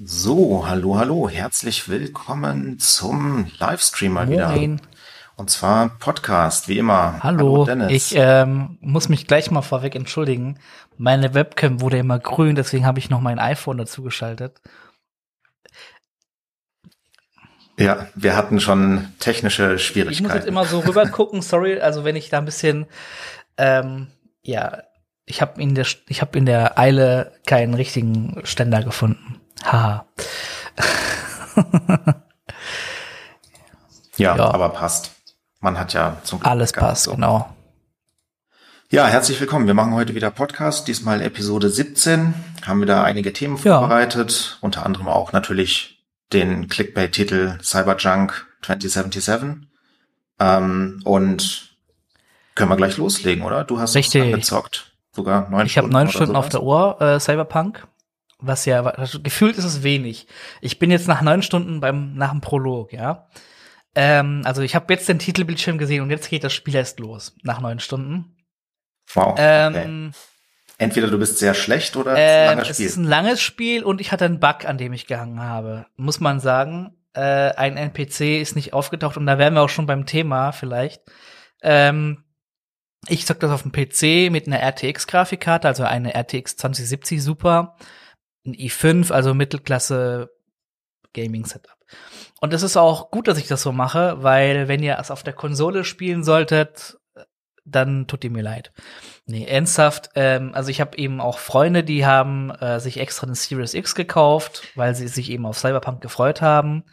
So, hallo, hallo, herzlich willkommen zum Livestream mal wieder. Moin. Und zwar Podcast, wie immer. Hallo, Dennis. ich ähm, muss mich gleich mal vorweg entschuldigen. Meine Webcam wurde immer grün, deswegen habe ich noch mein iPhone dazu geschaltet. ja, wir hatten schon technische Ich muss Schwierigkeiten. jetzt immer so rüber gucken, sorry, also wenn ich da ein bisschen, ähm, ja, ich habe in der, ich habe in der Eile keinen richtigen Ständer gefunden. Haha. ja, ja. aber passt. Man hat ja zum Glück Alles passt, so. genau. Ja, herzlich willkommen. Wir machen heute wieder Podcast, diesmal Episode 17. Haben wir da einige Themen Ja. vorbereitet, unter anderem auch natürlich den Clickbait-Titel Cyberjunk 2077. Ähm, und können wir gleich loslegen, oder? Du hast Richtig. es angezockt. Sogar neun Ich habe Stunden. neun oder Stunden auf der Uhr, äh, Cyberpunk. Was ja, was, gefühlt ist es wenig. Ich bin jetzt nach neun Stunden beim, nach dem Prolog, ja. Ähm, also ich habe jetzt den Titelbildschirm gesehen und jetzt geht das Spiel erst los, nach neun Stunden. Wow. Okay. Ähm, Entweder du bist sehr schlecht oder es ist ein ähm, langes es Spiel. ist ein langes Spiel und ich hatte einen Bug, an dem ich gehangen habe. Muss man sagen. Äh, ein NPC ist nicht aufgetaucht und da wären wir auch schon beim Thema vielleicht. Ähm, ich zock das auf dem PC mit einer RTX-Grafikkarte, also eine RTX 2070 Super, ein i5, also Mittelklasse Gaming-Setup. Und es ist auch gut, dass ich das so mache, weil wenn ihr es auf der Konsole spielen solltet, dann tut ihr mir leid. Nee, ernsthaft, ähm, also ich habe eben auch Freunde, die haben äh, sich extra eine Series X gekauft, weil sie sich eben auf Cyberpunk gefreut haben.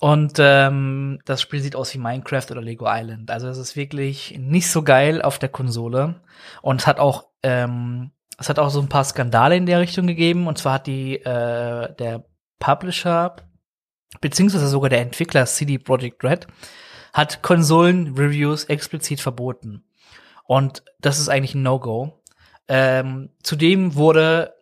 Und ähm, das Spiel sieht aus wie Minecraft oder Lego Island. Also es ist wirklich nicht so geil auf der Konsole. Und es hat auch, ähm, es hat auch so ein paar Skandale in der Richtung gegeben. Und zwar hat die äh, der Publisher beziehungsweise sogar der Entwickler CD Projekt Red hat Konsolen-Reviews explizit verboten. Und das ist eigentlich ein No-Go. Ähm, zudem wurde,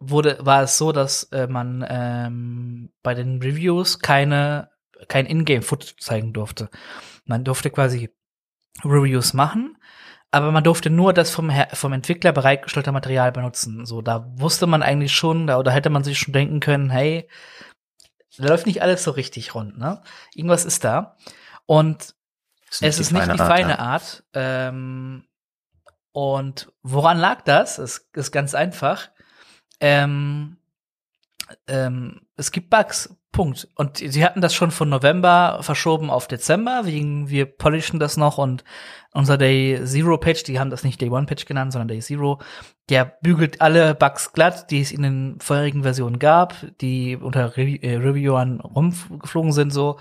wurde, war es so, dass äh, man ähm, bei den Reviews keine, kein Ingame-Footage zeigen durfte. Man durfte quasi Reviews machen, aber man durfte nur das vom, vom Entwickler bereitgestellte Material benutzen. So, da wusste man eigentlich schon, da, oder hätte man sich schon denken können, hey, da läuft nicht alles so richtig rund, ne? Irgendwas ist da. Und es ist nicht die feine Art, Art. Ähm, und woran lag das? Es ist ganz einfach. Ähm, ähm, es gibt Bugs. Punkt. Und sie hatten das schon von November verschoben auf Dezember, wegen wir polischen das noch und unser Day Zero Patch, die haben das nicht Day One Patch genannt, sondern Day Zero, der bügelt alle Bugs glatt, die es in den vorherigen Versionen gab, die unter Re äh, Reviewern rumgeflogen sind, so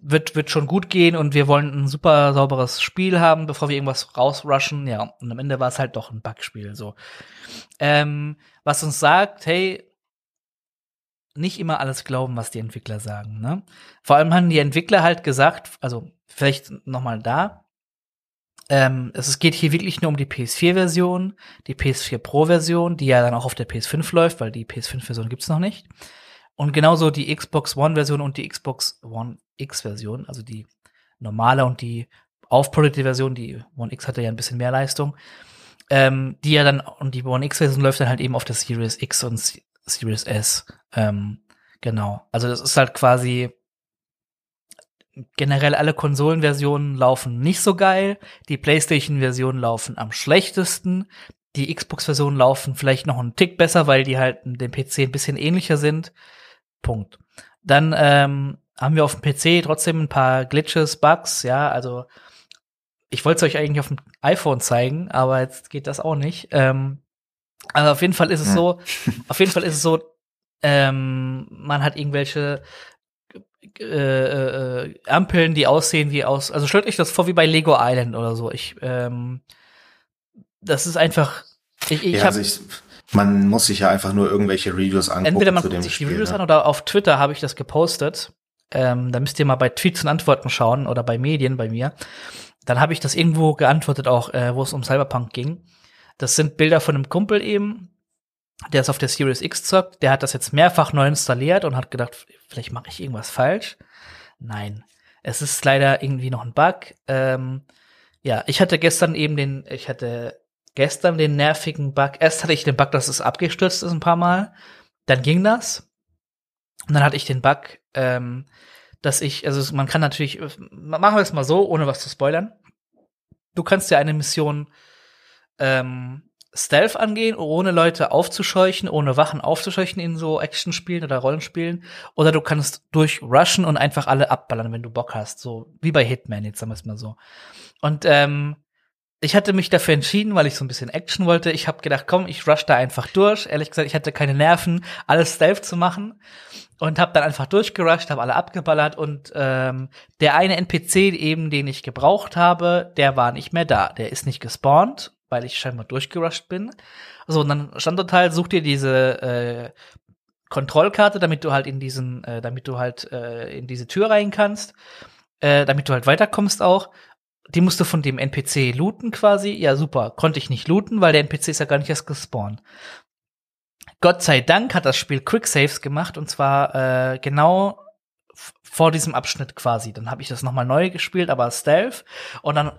wird, wird schon gut gehen und wir wollen ein super sauberes Spiel haben, bevor wir irgendwas rausrushen. Ja, und am Ende war es halt doch ein Bugspiel, so. Ähm, was uns sagt, hey, nicht immer alles glauben, was die Entwickler sagen, ne? Vor allem haben die Entwickler halt gesagt, also vielleicht noch mal da, ähm, es geht hier wirklich nur um die PS4-Version, die PS4 Pro-Version, die ja dann auch auf der PS5 läuft, weil die PS5-Version gibt's noch nicht. Und genauso die Xbox One-Version und die Xbox One X-Version, also die normale und die aufpolierte Version, die One X hatte ja ein bisschen mehr Leistung, ähm, die ja dann, und die One X-Version läuft dann halt eben auf der Series X und Series S. Ähm, genau. Also das ist halt quasi generell alle Konsolenversionen laufen nicht so geil, die PlayStation-Versionen laufen am schlechtesten, die Xbox-Versionen laufen vielleicht noch einen Tick besser, weil die halt dem PC ein bisschen ähnlicher sind. Punkt. Dann ähm, haben wir auf dem PC trotzdem ein paar Glitches, Bugs, ja, also ich wollte es euch eigentlich auf dem iPhone zeigen, aber jetzt geht das auch nicht. Ähm, also auf jeden Fall ist es Hm. so, auf jeden Fall ist es so, ähm, man hat irgendwelche äh, äh, Ampeln, die aussehen wie aus, also stellt euch das vor wie bei Lego Island oder so. Ich, ähm, das ist einfach, ich, ich ja, habe also ich, man muss sich ja einfach nur irgendwelche Reviews angucken entweder man zu guckt sich die Spiel. Reviews ne? an oder auf Twitter habe ich das gepostet. Ähm, da müsst ihr mal bei Tweets und Antworten schauen oder bei Medien bei mir. Dann habe ich das irgendwo geantwortet, auch äh, wo es um Cyberpunk ging. Das sind Bilder von einem Kumpel eben, der ist auf der Series X zockt. Der hat das jetzt mehrfach neu installiert und hat gedacht, vielleicht mache ich irgendwas falsch. Nein, es ist leider irgendwie noch ein Bug. Ähm, ja, ich hatte gestern eben den, ich hatte gestern den nervigen Bug. Erst hatte ich den Bug, dass es abgestürzt ist ein paar Mal. Dann ging das. Und dann hatte ich den Bug, ähm, dass ich, also man kann natürlich, machen wir es mal so, ohne was zu spoilern. Du kannst ja eine Mission ähm, Stealth angehen, ohne Leute aufzuscheuchen, ohne Wachen aufzuscheuchen in so Actionspielen oder Rollenspielen. Oder du kannst durchrushen und einfach alle abballern, wenn du Bock hast. So wie bei Hitman, jetzt sagen wir es mal so. Und ähm, ich hatte mich dafür entschieden, weil ich so ein bisschen Action wollte. Ich habe gedacht, komm, ich rush da einfach durch. Ehrlich gesagt, ich hatte keine Nerven, alles Stealth zu machen und habe dann einfach durchgerusht, habe alle abgeballert und ähm, der eine NPC eben, den ich gebraucht habe, der war nicht mehr da. Der ist nicht gespawnt, weil ich scheinbar durchgerusht bin. So, und dann stand total, halt, such dir diese äh, Kontrollkarte, damit du halt in diesen, äh, damit du halt äh, in diese Tür rein kannst, äh, damit du halt weiterkommst auch die musst du von dem NPC looten quasi. Ja, super. Konnte ich nicht looten, weil der NPC ist ja gar nicht erst gespawnt. Gott sei Dank hat das Spiel Quicksaves gemacht und zwar äh, genau vor diesem Abschnitt quasi. Dann habe ich das nochmal neu gespielt, aber Stealth. Und dann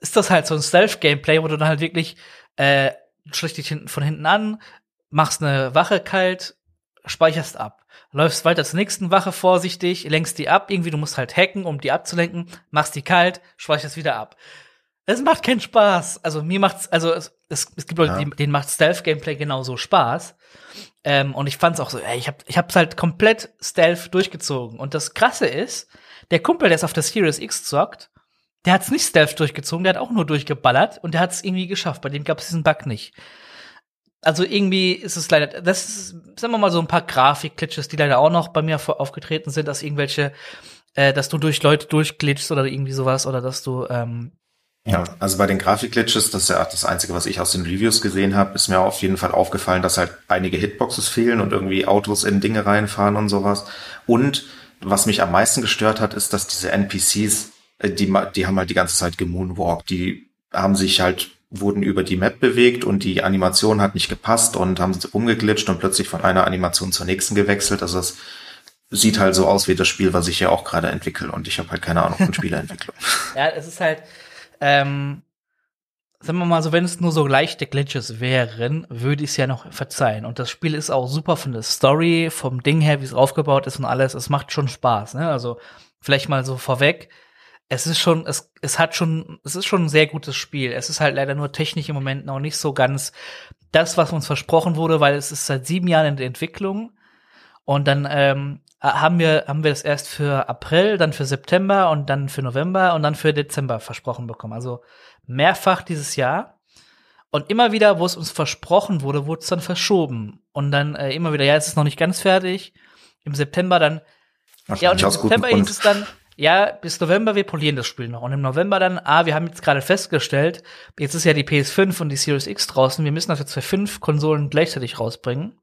ist das halt so ein Stealth-Gameplay, wo du dann halt wirklich äh, schlicht dich hinten von hinten an, machst eine Wache kalt, speicherst ab läufst weiter zur nächsten Wache vorsichtig, lenkst die ab, irgendwie, du musst halt hacken, um die abzulenken, machst die kalt, speicherst wieder ab. Es macht keinen Spaß. Also mir macht's, also es, es, es gibt Leute, ja. denen macht Stealth-Gameplay genauso Spaß. Ähm, und ich fand's auch so, ey, ich hab, ich hab's halt komplett Stealth durchgezogen. Und das Krasse ist, der Kumpel, der es auf der Series X zockt, der hat's nicht Stealth durchgezogen, der hat auch nur durchgeballert und der hat's irgendwie geschafft. Bei dem gab's diesen Bug nicht also irgendwie ist es leider, das ist, sagen wir mal, so ein paar Grafik-Glitches, die leider auch noch bei mir aufgetreten sind, dass irgendwelche, äh, dass du durch Leute durchglitschst oder irgendwie sowas oder dass du, ähm, ja, also bei den Grafik-Glitches, das ist ja das Einzige, was ich aus den Reviews gesehen habe, ist mir auf jeden Fall aufgefallen, dass halt einige Hitboxes fehlen und irgendwie Autos in Dinge reinfahren und sowas. Und was mich am meisten gestört hat, ist, dass diese NPCs, die, die haben halt die ganze Zeit gemoonwalkt, die haben sich halt wurden über die Map bewegt und die Animation hat nicht gepasst und haben umgeglitscht und plötzlich von einer Animation zur nächsten gewechselt. Also es sieht halt so aus wie das Spiel, was ich ja auch gerade entwickle und ich habe halt keine Ahnung von Spieleentwicklung. ja, es ist halt, ähm, sagen wir mal so, wenn es nur so leichte Glitches wären, würde ich es ja noch verzeihen. Und das Spiel ist auch super von der Story, vom Ding her, wie es aufgebaut ist und alles. Es macht schon Spaß, ne? Also vielleicht mal so vorweg es ist schon, es, es hat schon, es ist schon ein sehr gutes Spiel. Es ist halt leider nur technisch im Moment noch nicht so ganz das, was uns versprochen wurde, weil es ist seit sieben Jahren in der Entwicklung. Und dann ähm, haben wir, haben wir das erst für April, dann für September und dann für November und dann für Dezember versprochen bekommen. Also mehrfach dieses Jahr. Und immer wieder, wo es uns versprochen wurde, wurde es dann verschoben. Und dann äh, immer wieder, ja, es ist noch nicht ganz fertig. Im September dann, ja, und im September hieß es dann, ja, bis November, wir polieren das Spiel noch. Und im November dann, ah, wir haben jetzt gerade festgestellt, jetzt ist ja die PS5 und die Series X draußen, wir müssen das jetzt für fünf Konsolen gleichzeitig rausbringen.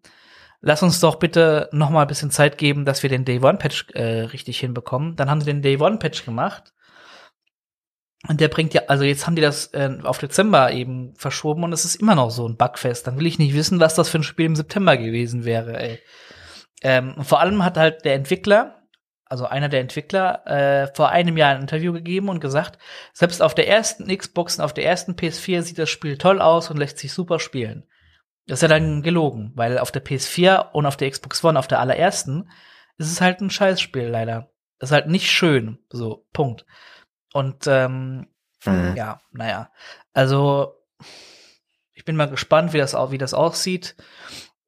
Lass uns doch bitte noch mal ein bisschen Zeit geben, dass wir den Day One Patch äh, richtig hinbekommen. Dann haben sie den Day One Patch gemacht. Und der bringt ja, also jetzt haben die das äh, auf Dezember eben verschoben und es ist immer noch so ein Bugfest. Dann will ich nicht wissen, was das für ein Spiel im September gewesen wäre, ey. Ähm, vor allem hat halt der Entwickler, also einer der Entwickler, äh, vor einem Jahr ein Interview gegeben und gesagt, selbst auf der ersten Xbox und auf der ersten PS4 sieht das Spiel toll aus und lässt sich super spielen. Das ist ja dann gelogen, weil auf der PS4 und auf der Xbox One, auf der allerersten, ist es halt ein Scheißspiel leider. Ist halt nicht schön, so, Punkt. Und ähm, mhm. ja, naja. Also, ich bin mal gespannt, wie das, wie das aussieht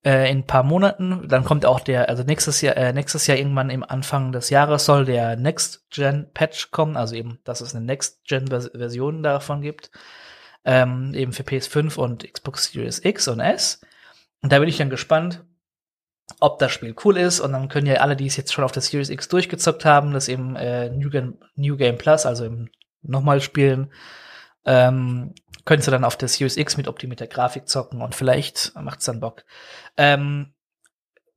äh, in ein paar Monaten. Dann kommt auch der, also nächstes Jahr, äh, nächstes Jahr irgendwann im Anfang des Jahres soll der Next Gen Patch kommen, also eben, dass es eine Next Gen Version davon gibt, ähm, eben für PS5 und Xbox Series X und S. Und da bin ich dann gespannt, ob das Spiel cool ist. Und dann können ja alle, die es jetzt schon auf der Series X durchgezockt haben, das eben äh, New, Game, New Game Plus, also eben nochmal spielen. Ähm, könntest du dann auf der Series X mit optimierter Grafik zocken und vielleicht macht's dann Bock. Ähm,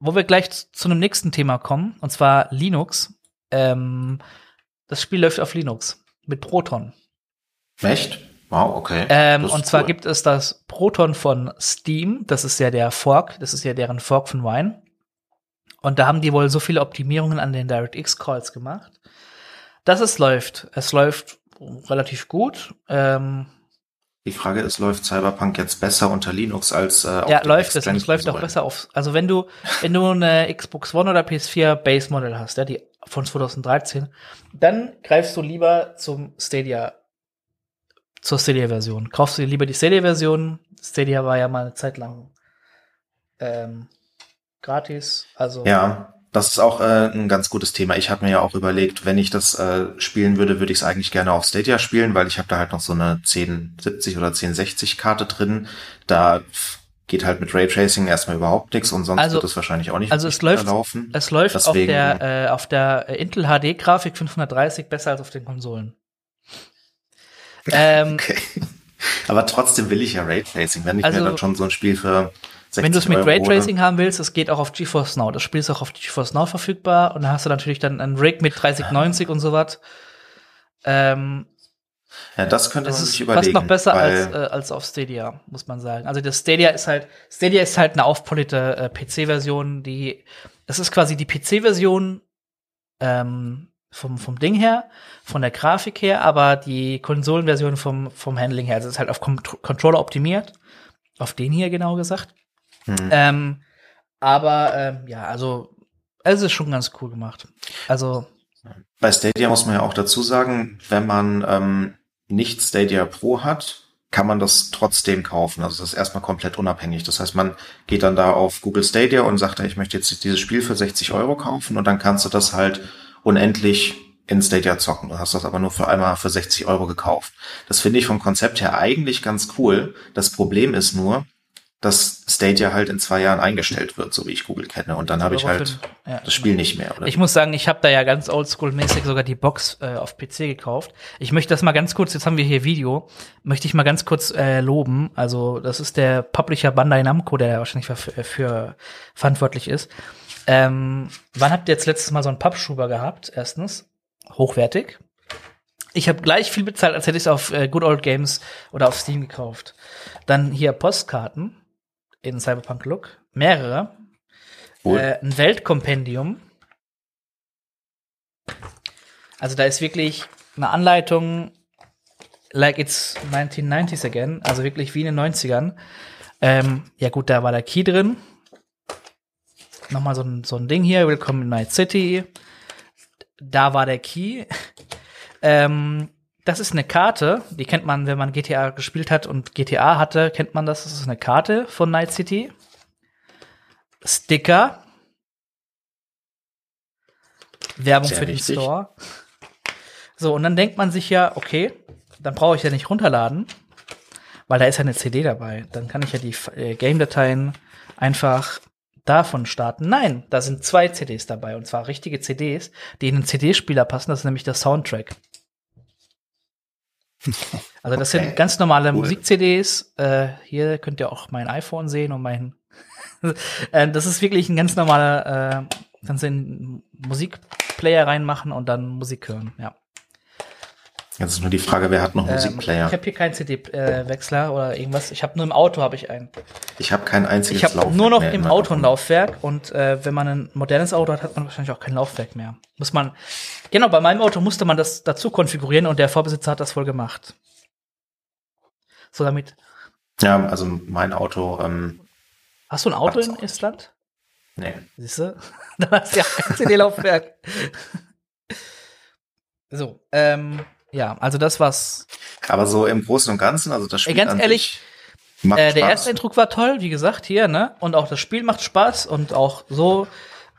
wo wir gleich zu einem nächsten Thema kommen, und zwar Linux. Ähm, das Spiel läuft auf Linux mit Proton. Echt? Wow, okay. Ähm, und zwar cool. gibt es das Proton von Steam. Das ist ja der Fork. Das ist ja deren Fork von Wine. Und da haben die wohl so viele Optimierungen an den DirectX Calls gemacht, dass es läuft. Es läuft relativ gut. Ähm, Die Frage ist, läuft Cyberpunk jetzt besser unter Linux als äh, auf Ja, läuft es. Es läuft auch besser auf. Also wenn du, wenn du eine Xbox One oder PS4 Base Model hast, ja, die von 2013, dann greifst du lieber zum Stadia, zur Stadia-Version. Kaufst du lieber die Stadia-Version. Stadia war ja mal eine Zeit lang ähm, gratis. Also ja, das ist auch äh, ein ganz gutes Thema. Ich habe mir ja auch überlegt, wenn ich das äh, spielen würde, würde ich es eigentlich gerne auf Stadia spielen, weil ich habe da halt noch so eine 1070 oder 1060 Karte drin. Da geht halt mit Raytracing erstmal überhaupt nichts und sonst also, wird es wahrscheinlich auch nicht also es läuft, laufen. Es läuft Deswegen, auf der äh, auf der Intel HD Grafik 530 besser als auf den Konsolen. ähm, okay. Aber trotzdem will ich ja Raytracing, wenn ich also, mir dann schon so ein Spiel für wenn du es mit Raytracing haben willst, es geht auch auf GeForce Now. Das Spiel ist auch auf GeForce Now verfügbar und dann hast du natürlich dann einen Rig mit 3090 und sowas. Ähm, ja, das könnte man sich überlegen. Fast noch besser als, äh, als auf Stadia, muss man sagen. Also das Stadia ist halt, Stadia ist halt eine aufpolierte äh, PC-Version, die, es ist quasi die PC-Version ähm, vom, vom Ding her, von der Grafik her, aber die Konsolenversion vom, vom Handling her. Also es ist halt auf Controller optimiert. Auf den hier genau gesagt. Mhm. Ähm, aber ähm, ja, also es ist schon ganz cool gemacht. Also bei Stadia muss man ja auch dazu sagen, wenn man ähm, nicht Stadia Pro hat, kann man das trotzdem kaufen. Also das ist erstmal komplett unabhängig. Das heißt, man geht dann da auf Google Stadia und sagt, ich möchte jetzt dieses Spiel für 60 Euro kaufen und dann kannst du das halt unendlich in Stadia zocken. Du hast das aber nur für einmal für 60 Euro gekauft. Das finde ich vom Konzept her eigentlich ganz cool. Das Problem ist nur, dass Stadia halt in zwei Jahren eingestellt wird, so wie ich Google kenne. Und dann habe ich halt ja, das Spiel nicht mehr. Oder? Ich muss sagen, ich habe da ja ganz oldschool-mäßig sogar die Box äh, auf PC gekauft. Ich möchte das mal ganz kurz, jetzt haben wir hier Video, möchte ich mal ganz kurz äh, loben. Also das ist der Publisher Bandai Namco, der wahrscheinlich für, für verantwortlich ist. Ähm, wann habt ihr jetzt letztes Mal so einen Pappschuber gehabt? Erstens, hochwertig. Ich habe gleich viel bezahlt, als hätte ich es auf äh, Good Old Games oder auf Steam gekauft. Dann hier Postkarten in Cyberpunk Look, mehrere. Cool. Äh, ein Weltkompendium. Also da ist wirklich eine Anleitung, like it's 1990s again, also wirklich wie in den 90ern. Ähm, ja gut, da war der Key drin. Nochmal so ein, so ein Ding hier, Willkommen in Night City. Da war der Key. ähm, das ist eine Karte, die kennt man, wenn man GTA gespielt hat und GTA hatte, kennt man das. Das ist eine Karte von Night City. Sticker. Werbung Sehr für den Store. So, und dann denkt man sich ja, okay, dann brauche ich ja nicht runterladen, weil da ist ja eine CD dabei. Dann kann ich ja die äh, Game-Dateien einfach davon starten. Nein, da sind zwei CDs dabei und zwar richtige CDs, die in den CD-Spieler passen. Das ist nämlich der Soundtrack. Also das okay. sind ganz normale cool. Musik-CDs. Äh, hier könnt ihr auch mein iPhone sehen und mein. äh, das ist wirklich ein ganz normaler. Äh, kannst du einen Musikplayer reinmachen und dann Musik hören. Ja. Jetzt ist nur die Frage, wer hat noch ähm, Musikplayer? Ich habe hier keinen CD-Wechsler oder irgendwas. Ich habe nur im Auto habe ich einen. Ich habe kein einziges Ich habe nur noch im Auto ein Laufwerk und äh, wenn man ein modernes Auto hat, hat man wahrscheinlich auch kein Laufwerk mehr. Muss man Genau, bei meinem Auto musste man das dazu konfigurieren und der Vorbesitzer hat das voll gemacht. So damit. Ja, also mein Auto. Ähm, hast du ein Auto in Estland? Nee. Siehst du? Dann hast du ja ein CD-Laufwerk. so, ähm, ja, also das war's. Aber so im Großen und Ganzen, also das Spiel. Ganz ehrlich, äh, der erste Eindruck war toll, wie gesagt, hier, ne? Und auch das Spiel macht Spaß und auch so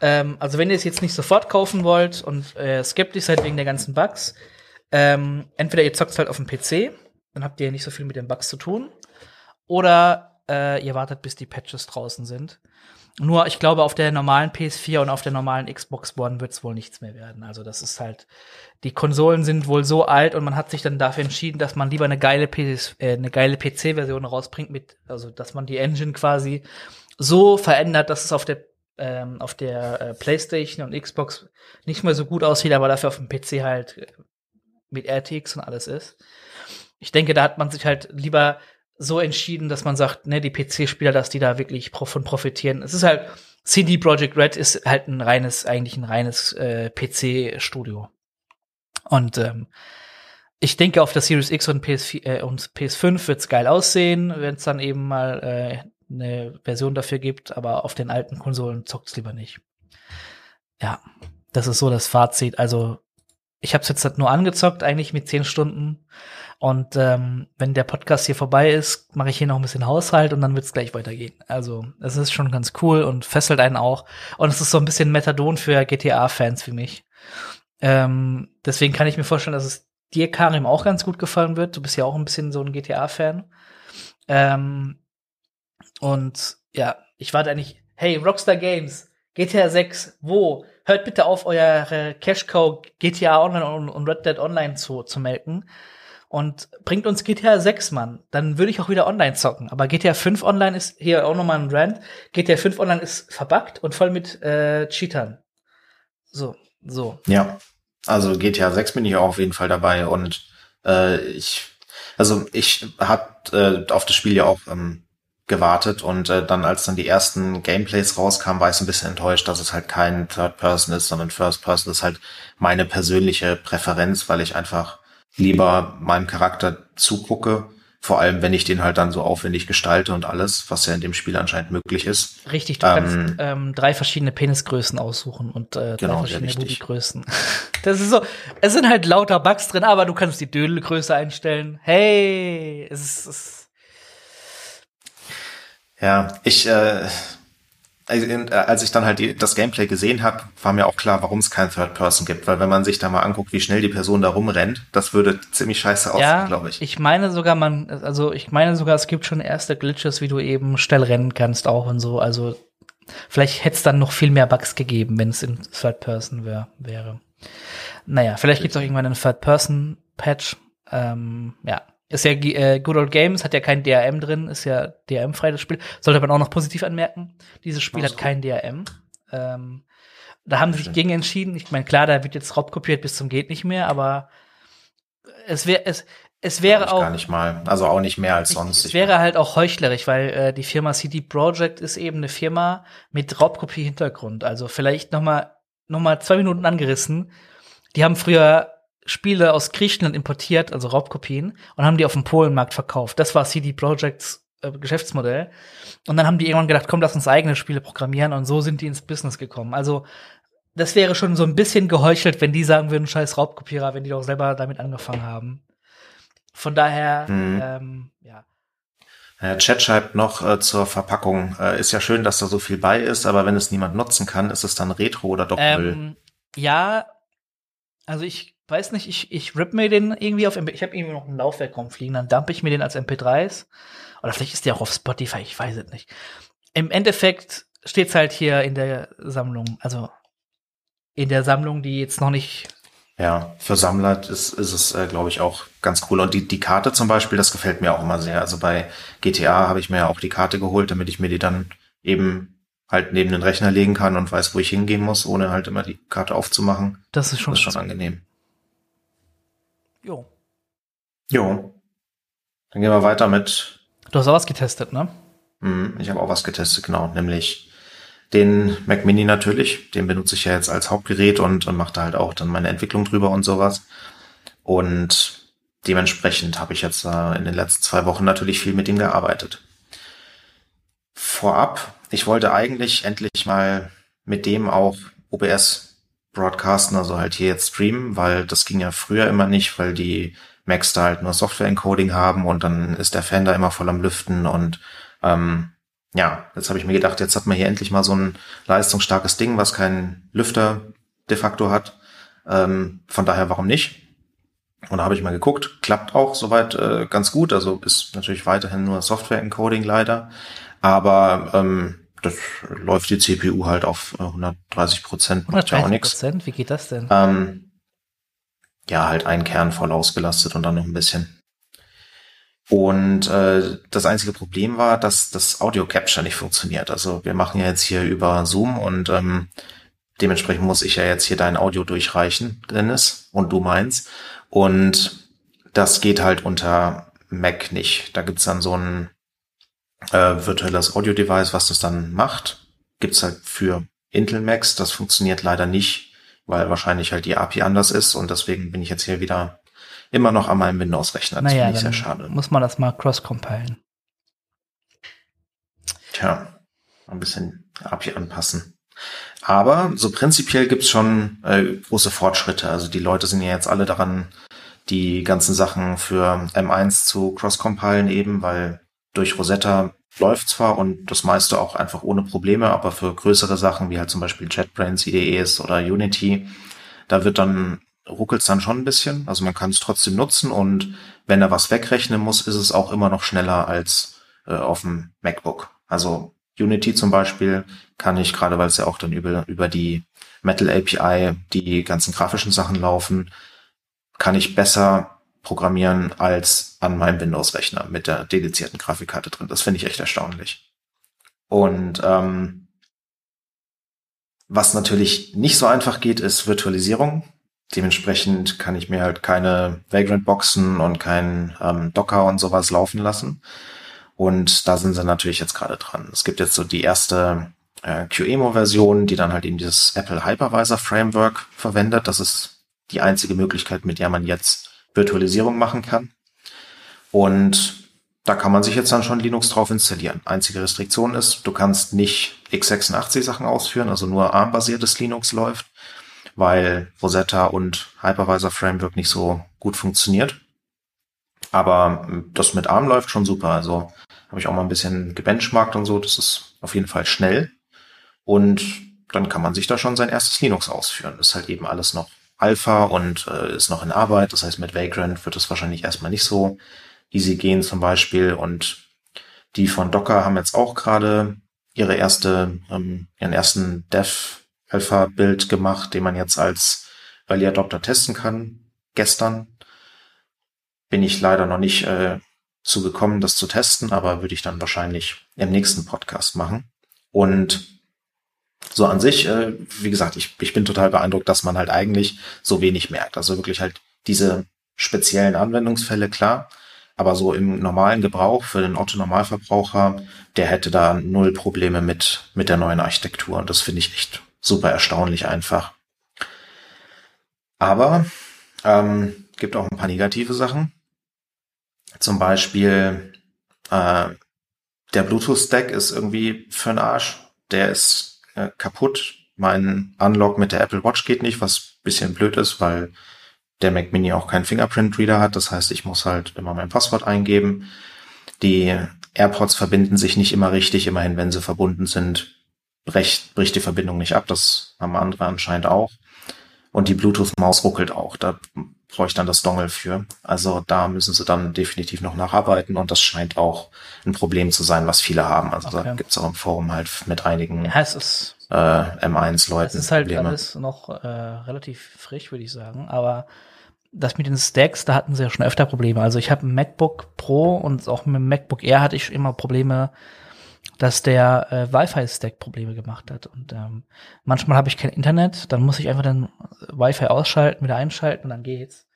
ähm, also wenn ihr es jetzt nicht sofort kaufen wollt und äh, skeptisch seid wegen der ganzen Bugs, ähm, entweder ihr zockt halt auf dem PC, dann habt ihr nicht so viel mit den Bugs zu tun, oder äh, ihr wartet, bis die Patches draußen sind. Nur, ich glaube, auf der normalen PS4 und auf der normalen Xbox One wird es wohl nichts mehr werden. Also, das ist halt, die Konsolen sind wohl so alt und man hat sich dann dafür entschieden, dass man lieber eine geile, PS, äh, eine geile PC-Version rausbringt mit, also, dass man die Engine quasi so verändert, dass es auf der ähm, auf der äh, PlayStation und Xbox nicht mehr so gut aussieht, aber dafür auf dem PC halt äh, mit RTX und alles ist. Ich denke, da hat man sich halt lieber so entschieden, dass man sagt, ne, die PC-Spieler, dass die da wirklich von profitieren. Es ist halt, CD Projekt Red ist halt ein reines, eigentlich ein reines äh, PC-Studio. Und ähm, ich denke, auf der Series X und, PS4, äh, und PS5 wird's geil aussehen, wenn es dann eben mal äh, eine Version dafür gibt, aber auf den alten Konsolen zockt's lieber nicht. Ja, das ist so das Fazit. Also ich habe es jetzt halt nur angezockt, eigentlich mit zehn Stunden. Und ähm, wenn der Podcast hier vorbei ist, mache ich hier noch ein bisschen Haushalt und dann wird's gleich weitergehen. Also es ist schon ganz cool und fesselt einen auch. Und es ist so ein bisschen Methadon für GTA-Fans wie mich. Ähm, deswegen kann ich mir vorstellen, dass es dir, Karim, auch ganz gut gefallen wird. Du bist ja auch ein bisschen so ein GTA-Fan. Ähm, und ja, ich warte eigentlich, hey, Rockstar Games, GTA 6, wo? Hört bitte auf, eure Cash Cow GTA Online und, und Red Dead Online zu, zu melken. Und bringt uns GTA 6, Mann. Dann würde ich auch wieder online zocken. Aber GTA 5 Online ist hier auch nochmal ein Rand. GTA 5 Online ist verbuggt und voll mit äh, Cheatern. So, so. Ja. Also GTA 6 bin ich auch auf jeden Fall dabei und äh, ich, also ich hab äh, auf das Spiel ja auch ähm, gewartet und äh, dann als dann die ersten Gameplays rauskamen, war ich so ein bisschen enttäuscht, dass es halt kein Third Person ist, sondern First Person ist halt meine persönliche Präferenz, weil ich einfach lieber meinem Charakter zugucke vor allem, wenn ich den halt dann so aufwendig gestalte und alles, was ja in dem Spiel anscheinend möglich ist. Richtig, du ähm, kannst ähm, drei verschiedene Penisgrößen aussuchen und äh, drei genau, verschiedene Booty-Größen. Das ist so, es sind halt lauter Bugs drin, aber du kannst die Dödelgröße einstellen. Hey, es ist, es ja, ich, äh, also, äh, als ich dann halt die, das Gameplay gesehen habe, war mir auch klar, warum es kein Third Person gibt. Weil wenn man sich da mal anguckt, wie schnell die Person da rumrennt, das würde ziemlich scheiße aussehen, ja, glaube ich. Ich meine sogar, man, also ich meine sogar, es gibt schon erste Glitches, wie du eben schnell rennen kannst auch und so. Also vielleicht hätte es dann noch viel mehr Bugs gegeben, wenn es in Third Person wär, wäre. Naja, vielleicht gibt es auch irgendwann einen Third Person Patch. Ähm, ja, ist ja äh, Good Old Games, hat ja kein DRM drin, ist ja DRM-frei das Spiel. Sollte man auch noch positiv anmerken. Dieses Spiel hat kein DRM. Ähm, da haben sie sich gegen entschieden. Ich meine, klar, da wird jetzt raubkopiert bis zum geht nicht mehr, aber es wäre es es wäre auch gar nicht mal, also auch nicht mehr als sonst. Es wäre halt auch heuchlerisch, weil äh, die Firma CD Projekt ist eben eine Firma mit Raubkopie-Hintergrund. Also vielleicht noch mal noch mal zwei Minuten angerissen. Die haben früher Spiele aus Griechenland importiert, also Raubkopien, und haben die auf dem Polenmarkt verkauft. Das war CD Projekts äh, Geschäftsmodell. Und dann haben die irgendwann gedacht, komm, lass uns eigene Spiele programmieren und so sind die ins Business gekommen. Also das wäre schon so ein bisschen geheuchelt, wenn die sagen würden, scheiß Raubkopierer, wenn die doch selber damit angefangen haben. Von daher, mhm. ähm, ja. Ja, Chat schreibt noch äh, zur Verpackung. Äh, ist ja schön, dass da so viel bei ist, aber wenn es niemand nutzen kann, ist es dann Retro oder Doppel? Ähm, ja, also ich weiß nicht, ich, ich rip mir den irgendwie auf MP, ich habe irgendwie noch ein Laufwerk rumfliegen, dann dump ich mir den als MP3s. Oder vielleicht ist der auch auf Spotify, ich weiß es nicht. Im Endeffekt steht's halt hier in der Sammlung, also in der Sammlung, die jetzt noch nicht. Ja, für Sammler ist, ist es, äh, glaube ich, auch ganz cool. Und die, die Karte zum Beispiel, das gefällt mir auch immer sehr. Also bei GTA habe ich mir ja auch die Karte geholt, damit ich mir die dann eben halt neben den Rechner legen kann und weiß, wo ich hingehen muss, ohne halt immer die Karte aufzumachen. Das ist schon, das ist schon angenehm. Jo. Jo. Dann gehen wir weiter mit. Du hast auch was getestet, ne? Mhm, ich habe auch was getestet, genau. Nämlich den Mac Mini natürlich. Den benutze ich ja jetzt als Hauptgerät und, und mache da halt auch dann meine Entwicklung drüber und sowas. Und dementsprechend habe ich jetzt äh, in den letzten zwei Wochen natürlich viel mit ihm gearbeitet. Vorab, ich wollte eigentlich endlich mal mit dem auch OBS broadcasten, also halt hier jetzt streamen, weil das ging ja früher immer nicht, weil die Macs da halt nur Software-Encoding haben und dann ist der Fan da immer voll am Lüften und ähm, ja, jetzt habe ich mir gedacht, jetzt hat man hier endlich mal so ein leistungsstarkes Ding, was keinen Lüfter de facto hat. Ähm, von daher, warum nicht? Und da habe ich mal geguckt, klappt auch soweit äh, ganz gut. Also ist natürlich weiterhin nur Software-Encoding leider. Aber ähm, das läuft die CPU halt auf 130 äh, Prozent. 130 Prozent? Wie geht das denn? Ähm, ja, halt ein Kern voll ausgelastet und dann noch ein bisschen. Und äh, das einzige Problem war, dass das Audio Capture nicht funktioniert. Also wir machen ja jetzt hier über Zoom und ähm, dementsprechend muss ich ja jetzt hier dein Audio durchreichen, Dennis, und du meins. Und das geht halt unter Mac nicht. Da gibt's dann so ein äh, virtuelles Audio-Device, was das dann macht. Gibt's halt für Intel Macs. Das funktioniert leider nicht, weil wahrscheinlich halt die API anders ist und deswegen bin ich jetzt hier wieder immer noch an meinem Windows-Rechner. Das naja, finde ich sehr schade. Muss man das mal cross-compilen. Tja, ein bisschen API anpassen. Aber so prinzipiell gibt's schon äh, große Fortschritte. Also die Leute sind ja jetzt alle daran, die ganzen Sachen für M1 zu cross-compilen eben, weil durch Rosetta läuft zwar und das meiste auch einfach ohne Probleme, aber für größere Sachen wie halt zum Beispiel JetBrains, IDEs oder Unity, da wird dann ruckelt es dann schon ein bisschen. Also man kann es trotzdem nutzen und wenn er was wegrechnen muss, ist es auch immer noch schneller als äh, auf dem MacBook. Also Unity zum Beispiel kann ich, gerade weil es ja auch dann über, über die Metal API die ganzen grafischen Sachen laufen, kann ich besser programmieren als an meinem Windows-Rechner mit der dedizierten Grafikkarte drin. Das finde ich echt erstaunlich. Und ähm, was natürlich nicht so einfach geht, ist Virtualisierung. Dementsprechend kann ich mir halt keine Vagrant-Boxen und kein ähm, Docker und sowas laufen lassen. Und da sind sie natürlich jetzt gerade dran. Es gibt jetzt so die erste äh, QEMO-Version, die dann halt eben dieses Apple Hypervisor Framework verwendet. Das ist die einzige Möglichkeit, mit der man jetzt Virtualisierung machen kann. Und da kann man sich jetzt dann schon Linux drauf installieren. Einzige Restriktion ist, du kannst nicht x86 Sachen ausführen, also nur ARM-basiertes Linux läuft weil Rosetta und Hypervisor Framework nicht so gut funktioniert. Aber das mit ARM läuft schon super. Also habe ich auch mal ein bisschen gebenchmarkt und so. Das ist auf jeden Fall schnell. Und dann kann man sich da schon sein erstes Linux ausführen. Das ist halt eben alles noch Alpha und äh, ist noch in Arbeit. Das heißt, mit Vagrant wird es wahrscheinlich erstmal nicht so easy gehen zum Beispiel. Und die von Docker haben jetzt auch gerade ihre erste, ähm, ihren ersten Dev Alpha-Bild gemacht, den man jetzt als Early Adopter testen kann. Gestern bin ich leider noch nicht äh, zu gekommen, das zu testen, aber würde ich dann wahrscheinlich im nächsten Podcast machen. Und so an sich, äh, wie gesagt, ich, ich bin total beeindruckt, dass man halt eigentlich so wenig merkt. Also wirklich halt diese speziellen Anwendungsfälle, klar, aber so im normalen Gebrauch für den Otto-Normalverbraucher, der hätte da null Probleme mit, mit der neuen Architektur. Und das finde ich echt super erstaunlich einfach. Aber ähm, gibt auch ein paar negative Sachen. Zum Beispiel äh, der Bluetooth-Stack ist irgendwie für den Arsch. Der ist äh, kaputt. Mein Unlock mit der Apple Watch geht nicht, was bisschen blöd ist, weil der Mac Mini auch keinen Fingerprint-Reader hat. Das heißt, ich muss halt immer mein Passwort eingeben. Die AirPods verbinden sich nicht immer richtig. Immerhin, wenn sie verbunden sind, bricht, bricht die Verbindung nicht ab. Das haben andere anscheinend auch. Und die Bluetooth-Maus ruckelt auch. Da brauche ich dann das Dongle für. Also da müssen sie dann definitiv noch nacharbeiten und das scheint auch ein Problem zu sein, was viele haben. Also okay. da gibt's auch im Forum halt mit einigen ja, ist, äh, M1-Leuten. Es ist halt Probleme. alles noch äh, relativ frisch, würde ich sagen. Aber das mit den Stacks, da hatten sie ja schon öfter Probleme. Also ich habe ein MacBook Pro und auch mit dem MacBook Air hatte ich immer Probleme, dass der äh, Wi-Fi-Stack Probleme gemacht hat. Und ähm, manchmal habe ich kein Internet, dann muss ich einfach dann Wi-Fi ausschalten, wieder einschalten und dann geht's.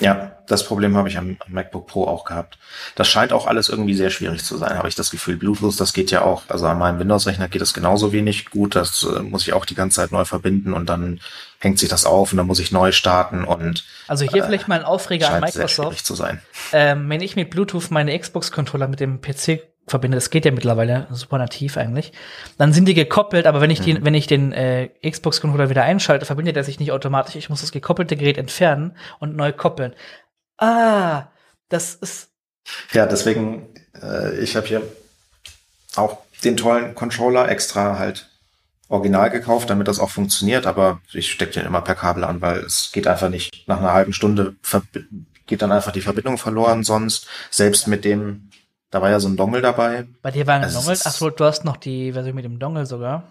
Ja, das Problem habe ich am, MacBook Pro auch gehabt. Das scheint auch alles irgendwie sehr schwierig zu sein, habe ich das Gefühl. Bluetooth, das geht ja auch, also an meinem Windows-Rechner geht es genauso wenig gut. Das äh, muss ich auch die ganze Zeit neu verbinden und dann hängt sich das auf und dann muss ich neu starten und Also hier äh, vielleicht mal ein Aufreger an Microsoft. zu sein. Ähm, wenn ich mit Bluetooth meine Xbox-Controller mit dem PC verbinde, das geht ja mittlerweile super nativ eigentlich, dann sind die gekoppelt, aber wenn ich die, mhm. wenn ich den äh, Xbox-Controller wieder einschalte, verbindet er sich nicht automatisch. Ich muss das gekoppelte Gerät entfernen und neu koppeln. Ah, das ist. Ja, deswegen, äh, ich habe hier auch den tollen Controller extra halt original gekauft, damit das auch funktioniert, aber ich stecke den immer per Kabel an, weil es geht einfach nicht. Nach einer halben Stunde geht dann einfach die Verbindung verloren, sonst selbst mit dem da war ja so ein Dongle dabei. Bei dir war ein also Dongle? Achso, du hast noch die Version mit dem Dongle sogar.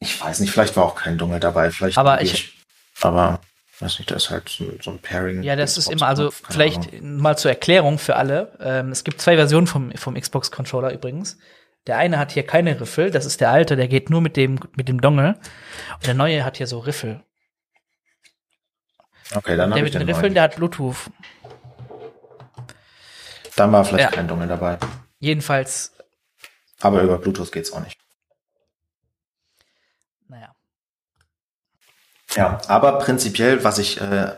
Ich weiß nicht, vielleicht war auch kein Dongle dabei. Vielleicht aber ich, ich, aber weiß nicht, da ist halt so, so ein Pairing. Ja, das ist immer, also vielleicht Ahnung. mal zur Erklärung für alle. Ähm, es gibt zwei Versionen vom, vom Xbox Controller übrigens. Der eine hat hier keine Riffel, das ist der alte, der geht nur mit dem, mit dem Dongle. Und der neue hat hier so Riffel. Okay, dann Der mit den Riffeln, der hat Bluetooth. Dann war vielleicht ja. kein Dongle dabei. Jedenfalls. Aber über Bluetooth geht's auch nicht. Naja. Ja, aber prinzipiell, was ich äh,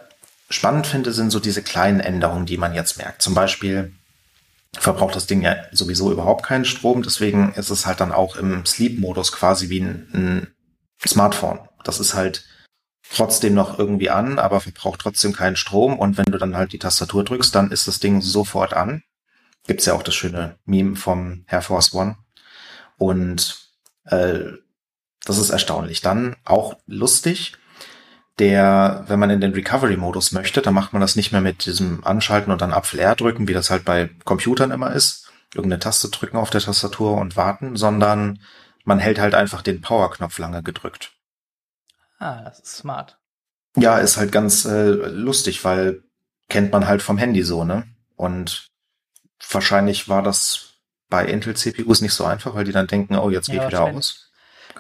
spannend finde, sind so diese kleinen Änderungen, die man jetzt merkt. Zum Beispiel verbraucht das Ding ja sowieso überhaupt keinen Strom, deswegen ist es halt dann auch im Sleep-Modus quasi wie ein, ein Smartphone. Das ist halt trotzdem noch irgendwie an, aber verbraucht trotzdem keinen Strom. Und wenn du dann halt die Tastatur drückst, dann ist das Ding sofort an. Gibt's ja auch das schöne Meme vom Air Force One. Und äh, das ist erstaunlich. Dann auch lustig, der, wenn man in den Recovery-Modus möchte, dann macht man das nicht mehr mit diesem Anschalten und dann Apfel R drücken, wie das halt bei Computern immer ist. Irgendeine Taste drücken auf der Tastatur und warten, sondern man hält halt einfach den Power-Knopf lange gedrückt. Ah, das ist smart. Ja, ist halt ganz äh, lustig, weil kennt man halt vom Handy so, ne? Und wahrscheinlich war das bei Intel-CPUs nicht so einfach, weil die dann denken, oh, jetzt geht ja, wieder aus.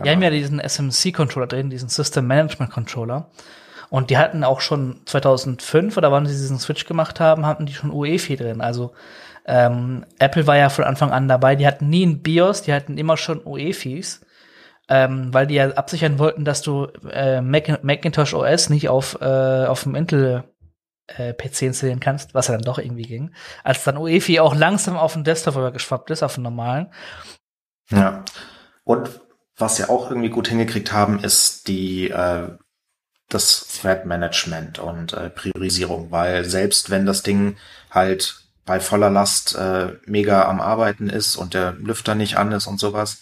Wir haben ja diesen SMC-Controller drin, diesen System Management Controller. Und die hatten auch schon 2005 oder wann sie diesen Switch gemacht haben, hatten die schon UEFI drin. Also ähm, Apple war ja von Anfang an dabei. Die hatten nie ein BIOS, die hatten immer schon UEFIs ähm, weil die ja absichern wollten, dass du äh, Mac Macintosh OS nicht auf, äh, auf dem Intel äh, PC installieren kannst, was ja dann doch irgendwie ging. Als dann UEFI auch langsam auf den Desktop übergeschwappt ist, auf den normalen. Ja. Und was sie auch irgendwie gut hingekriegt haben, ist die äh, das Thread Management und äh, Priorisierung, weil selbst wenn das Ding halt bei voller Last äh, mega am Arbeiten ist und der Lüfter nicht an ist und sowas,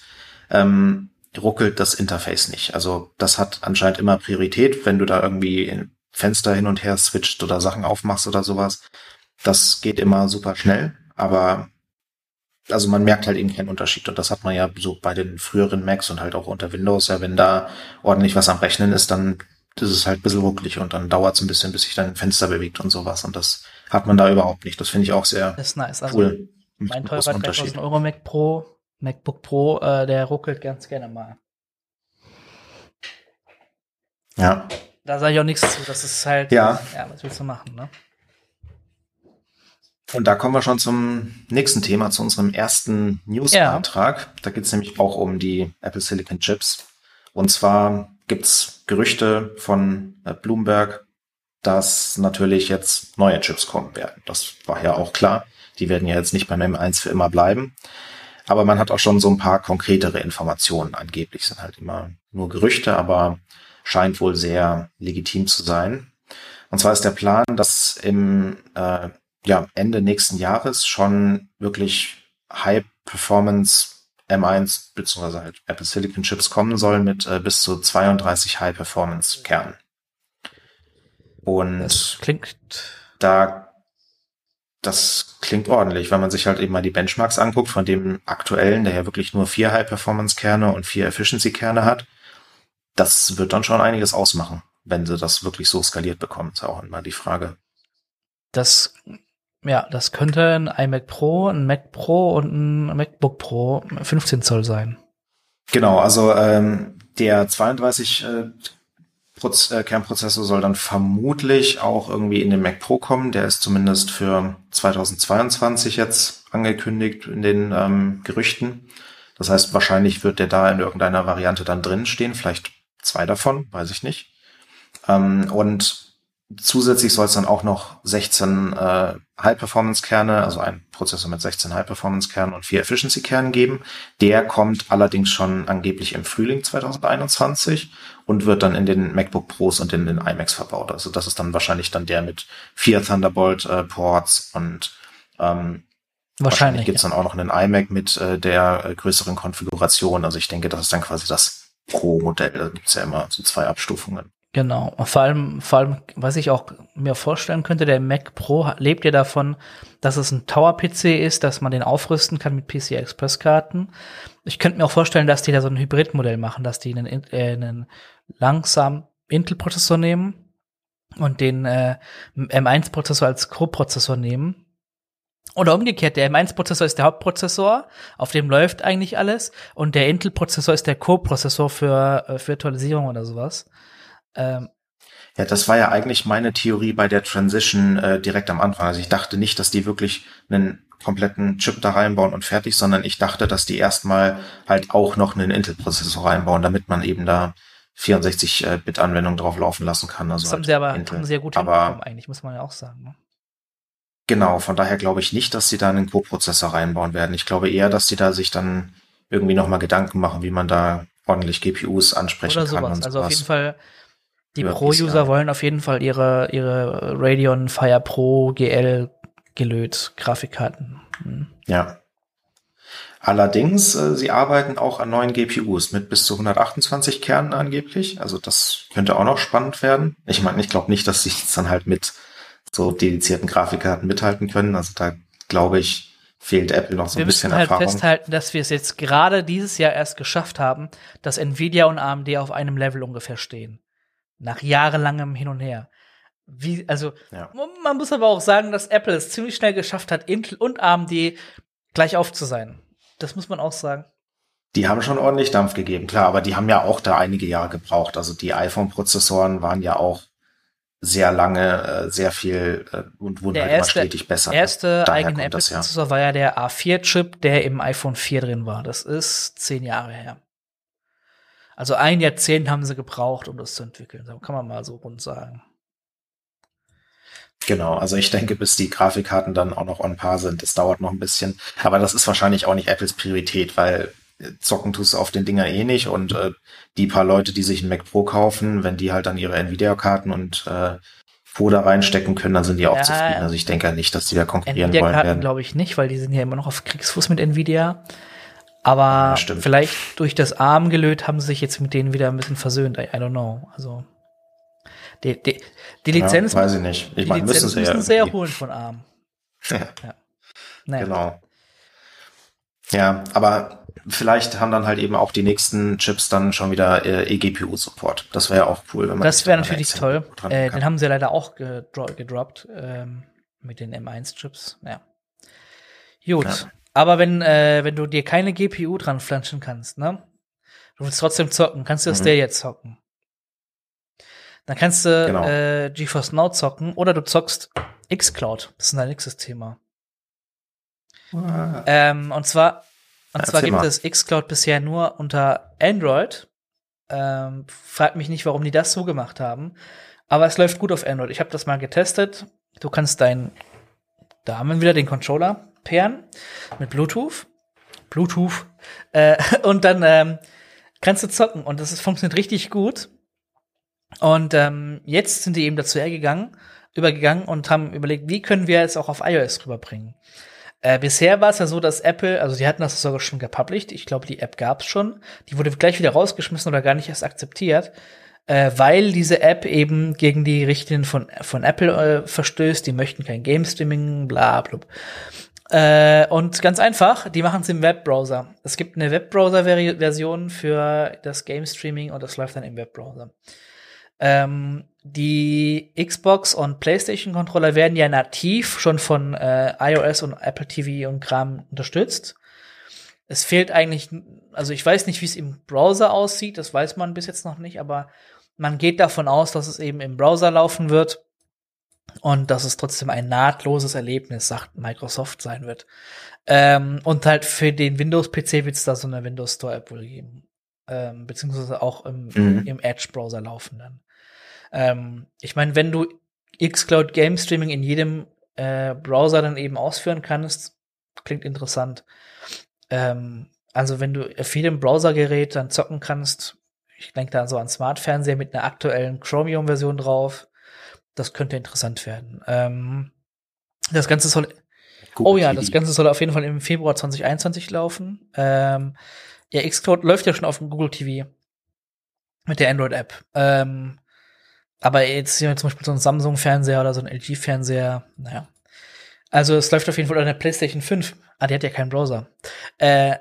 ähm, ruckelt das Interface nicht. Also das hat anscheinend immer Priorität, wenn du da irgendwie Fenster hin und her switcht oder Sachen aufmachst oder sowas. Das geht immer super schnell, aber also man merkt halt eben keinen Unterschied und das hat man ja so bei den früheren Macs und halt auch unter Windows, ja, wenn da ordentlich was am Rechnen ist, dann ist es halt ein bisschen ruckelig und dann dauert es ein bisschen, bis sich dann ein Fenster bewegt und sowas und das hat man da überhaupt nicht. Das finde ich auch sehr das ist nice. Also cool. Mein teurer 3000 Euro Mac Pro MacBook Pro, äh, der ruckelt ganz gerne mal. Ja. Da sage ich auch nichts zu. Das ist halt, ja. ja, was willst du machen, ne? Und da kommen wir schon zum nächsten Thema, zu unserem ersten Newsbeitrag. Ja. Da geht es nämlich auch um die Apple Silicon Chips. Und zwar gibt's Gerüchte von äh, Bloomberg, dass natürlich jetzt neue Chips kommen werden. Das war ja auch klar. Die werden ja jetzt nicht beim M1 für immer bleiben. Aber man hat auch schon so ein paar konkretere Informationen. Angeblich sind halt immer nur Gerüchte, aber scheint wohl sehr legitim zu sein. Und zwar ist der Plan, dass im äh, ja, Ende nächsten Jahres schon wirklich High-Performance M1 beziehungsweise halt Apple Silicon Chips kommen sollen mit äh, bis zu 32 High-Performance-Kernen. Und das klingt da das klingt ordentlich, wenn man sich halt eben mal die Benchmarks anguckt von dem aktuellen, der ja wirklich nur vier High-Performance-Kerne und vier Efficiency-Kerne hat. Das wird dann schon einiges ausmachen, wenn sie das wirklich so skaliert bekommen. Ist auch immer die Frage. Das, ja, das könnte ein iMac Pro, ein Mac Pro und ein MacBook Pro 15 Zoll sein. Genau, also ähm, der 32 äh, Proz äh, Kernprozessor soll dann vermutlich auch irgendwie in den Mac Pro kommen. Der ist zumindest für 2022 jetzt angekündigt in den ähm, Gerüchten. Das heißt, wahrscheinlich wird der da in irgendeiner Variante dann drin stehen. Vielleicht zwei davon, weiß ich nicht. Ähm, und Zusätzlich soll es dann auch noch 16 äh, High-Performance-Kerne, also ein Prozessor mit 16 High-Performance-Kernen und vier Efficiency-Kernen geben. Der kommt allerdings schon angeblich im Frühling 2021 und wird dann in den MacBook Pros und in den iMacs verbaut. Also das ist dann wahrscheinlich dann der mit vier Thunderbolt-Ports äh, und ähm, wahrscheinlich, wahrscheinlich gibt's ja. dann auch noch einen iMac mit äh, der äh, größeren Konfiguration. Also ich denke, das ist dann quasi das Pro-Modell. Da gibt's ja immer so zwei Abstufungen. Genau. Vor allem, vor allem, was ich auch mir vorstellen könnte, der Mac Pro lebt ja davon, dass es ein Tower-PC ist, dass man den aufrüsten kann mit PCI Express-Karten. Ich könnte mir auch vorstellen, dass die da so ein Hybrid-Modell machen, dass die einen, äh, einen langsam Intel-Prozessor nehmen und den äh, M1-Prozessor als Co-Prozessor nehmen. Oder umgekehrt, der M1-Prozessor ist der Hauptprozessor, auf dem läuft eigentlich alles, und der Intel-Prozessor ist der Co-Prozessor für äh, Virtualisierung oder sowas. Ähm, ja, das war ja eigentlich meine Theorie bei der Transition äh, direkt am Anfang. Also ich dachte nicht, dass die wirklich einen kompletten Chip da reinbauen und fertig, sondern ich dachte, dass die erstmal halt auch noch einen Intel-Prozessor reinbauen, damit man eben da 64-Bit-Anwendung drauf laufen lassen kann. Also das haben halt sie aber Intel. haben ja gut aber eigentlich, muss man ja auch sagen. Ne? Genau, von daher glaube ich nicht, dass sie da einen Co-Prozessor reinbauen werden. Ich glaube eher, dass sie da sich dann irgendwie nochmal Gedanken machen, wie man da ordentlich GPUs ansprechen Oder kann. sowas. Und Also auf jeden Fall, die Pro-User wollen auf jeden Fall ihre, ihre Radeon Fire Pro GL gelöt Grafikkarten. Hm. Ja. Allerdings, äh, sie arbeiten auch an neuen GPUs mit bis zu 128 Kernen angeblich. Also das könnte auch noch spannend werden. Ich meine, ich glaube nicht, dass sie jetzt dann halt mit so dedizierten Grafikkarten mithalten können. Also da glaube ich, fehlt Apple noch so wir ein bisschen müssen halt Erfahrung. festhalten, dass wir es jetzt gerade dieses Jahr erst geschafft haben, dass Nvidia und AMD auf einem Level ungefähr stehen. Nach jahrelangem Hin und Her. Wie, also, Ja. man muss aber auch sagen, dass Apple es ziemlich schnell geschafft hat, Intel und AMD gleich auf zu sein. Das muss man auch sagen. Die haben schon ordentlich Dampf gegeben, klar, aber die haben ja auch da einige Jahre gebraucht. Also die iPhone-Prozessoren waren ja auch sehr lange, äh, sehr viel äh, und wurden Der halt erste- immer stetig besser. erste Daher eigene das ja. Apple-Prozessor war ja der A4-Chip, der im iPhone 4 drin war. Das ist zehn Jahre her. Also ein Jahrzehnt haben sie gebraucht, um das zu entwickeln. So kann man mal so rund sagen. Genau, also ich denke, bis die Grafikkarten dann auch noch on par sind, das dauert noch ein bisschen. Aber das ist wahrscheinlich auch nicht Apples Priorität, weil zocken tust du auf den Dinger eh nicht und äh, die paar Leute, die sich ein Mac Pro kaufen, wenn die halt dann ihre Nvidia-Karten und äh, Co da reinstecken können, dann sind die auch Ja, zufrieden. Also ich denke nicht, dass die da konkurrieren wollen Nvidia-Karten werden. glaube ich nicht, weil die sind ja immer noch auf Kriegsfuß mit Nvidia. Aber Ja, vielleicht durch das Arm gelöt haben sie sich jetzt mit denen wieder ein bisschen versöhnt. I, don't know. Also die, die, die Lizenz, ja, weiß ich nicht. Ich die meine, müssen Lizenz sie ja müssen sie ja holen von Arm. Ja, Naja. genau. Ja, aber vielleicht haben dann halt eben auch die nächsten Chips dann schon wieder äh, eGPU-Support. Das wäre ja auch cool, wenn man Das wäre natürlich toll. Äh, den haben sie ja leider auch gedro gedroppt ähm, mit den M1-Chips. Ja. Gut. Ja. Aber wenn, äh, wenn du dir keine GPU dran flanschen kannst, ne? Du willst trotzdem zocken, kannst du das Mhm. der jetzt zocken. Dann kannst du Genau. äh, GeForce Now zocken oder du zockst xCloud. Das ist ein nächstes Thema. Ah, Ähm, und zwar, und zwar gibt mal. es xCloud bisher nur unter Android. Ähm, fragt mich nicht, warum die das so gemacht haben. Aber es läuft gut auf Android. Ich habe das mal getestet. Du kannst deinen, da haben wir wieder den Controller pairen mit Bluetooth. Bluetooth. Äh, und dann ähm, kannst du zocken. Und das ist, funktioniert richtig gut. Und ähm, jetzt sind die eben dazu hergegangen, übergegangen und haben überlegt, wie können wir es auch auf iOS rüberbringen. Äh, bisher war es ja so, dass Apple, also die hatten das sogar schon gepublished, ich glaube, die App gab's schon, die wurde gleich wieder rausgeschmissen oder gar nicht erst akzeptiert, äh, weil diese App eben gegen die Richtlinien von, von Apple äh, verstößt, die möchten kein Game Streaming, bla bla. Äh, und ganz einfach, die machen es im Webbrowser. Es gibt eine Webbrowser-Version für das Game Streaming und das läuft dann im Webbrowser. Ähm, die Xbox und PlayStation Controller werden ja nativ schon von äh, iOS und Apple TV und Kram unterstützt. Es fehlt eigentlich, also ich weiß nicht, wie es im Browser aussieht, das weiß man bis jetzt noch nicht, aber man geht davon aus, dass es eben im Browser laufen wird und dass es trotzdem ein nahtloses Erlebnis, sagt Microsoft, sein wird. Ähm, und halt für den Windows-PC wird es da so eine Windows Store-App wohl geben. Ähm, beziehungsweise auch im, Mhm. im Edge-Browser laufen dann. Ähm, ich meine, wenn du xCloud Game Streaming in jedem äh, Browser dann eben ausführen kannst, klingt interessant. Ähm, also wenn du auf jedem Browsergerät dann zocken kannst, ich denke da so an Smart-Fernseher mit einer aktuellen Chromium-Version drauf, das könnte interessant werden. Ähm, das Ganze soll Google Oh ja, TV. das Ganze soll auf jeden Fall im Februar 2021 laufen. Ähm, ja, Xcloud läuft ja schon auf dem Google TV mit der Android-App. Ähm, aber jetzt hier zum Beispiel so ein Samsung-Fernseher oder so ein LG-Fernseher, naja. Also es läuft auf jeden Fall auf der PlayStation 5. Ah, die hat ja keinen Browser. Äh,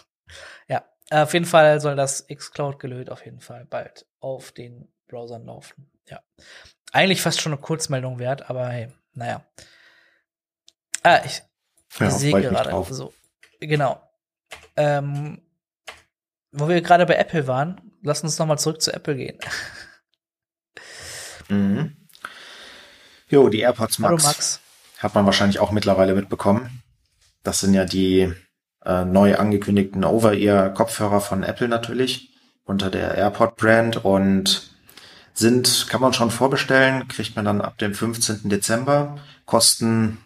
ja, auf jeden Fall soll das Xcloud gelöt auf jeden Fall bald auf den Browsern laufen. Ja. Eigentlich fast schon eine Kurzmeldung wert, aber hey, naja. Ah, ich, Ja, ich sehe gerade. drauf. So, genau. Ähm, wo wir gerade bei Apple waren, lass uns noch mal zurück zu Apple gehen. Mhm. Jo, die AirPods Hallo Max, Max. hat man wahrscheinlich auch mittlerweile mitbekommen. Das sind ja die äh, neu angekündigten Over-Ear-Kopfhörer von Apple natürlich, unter der AirPod Brand und sind, kann man schon vorbestellen, kriegt man dann ab dem 15. Dezember, kosten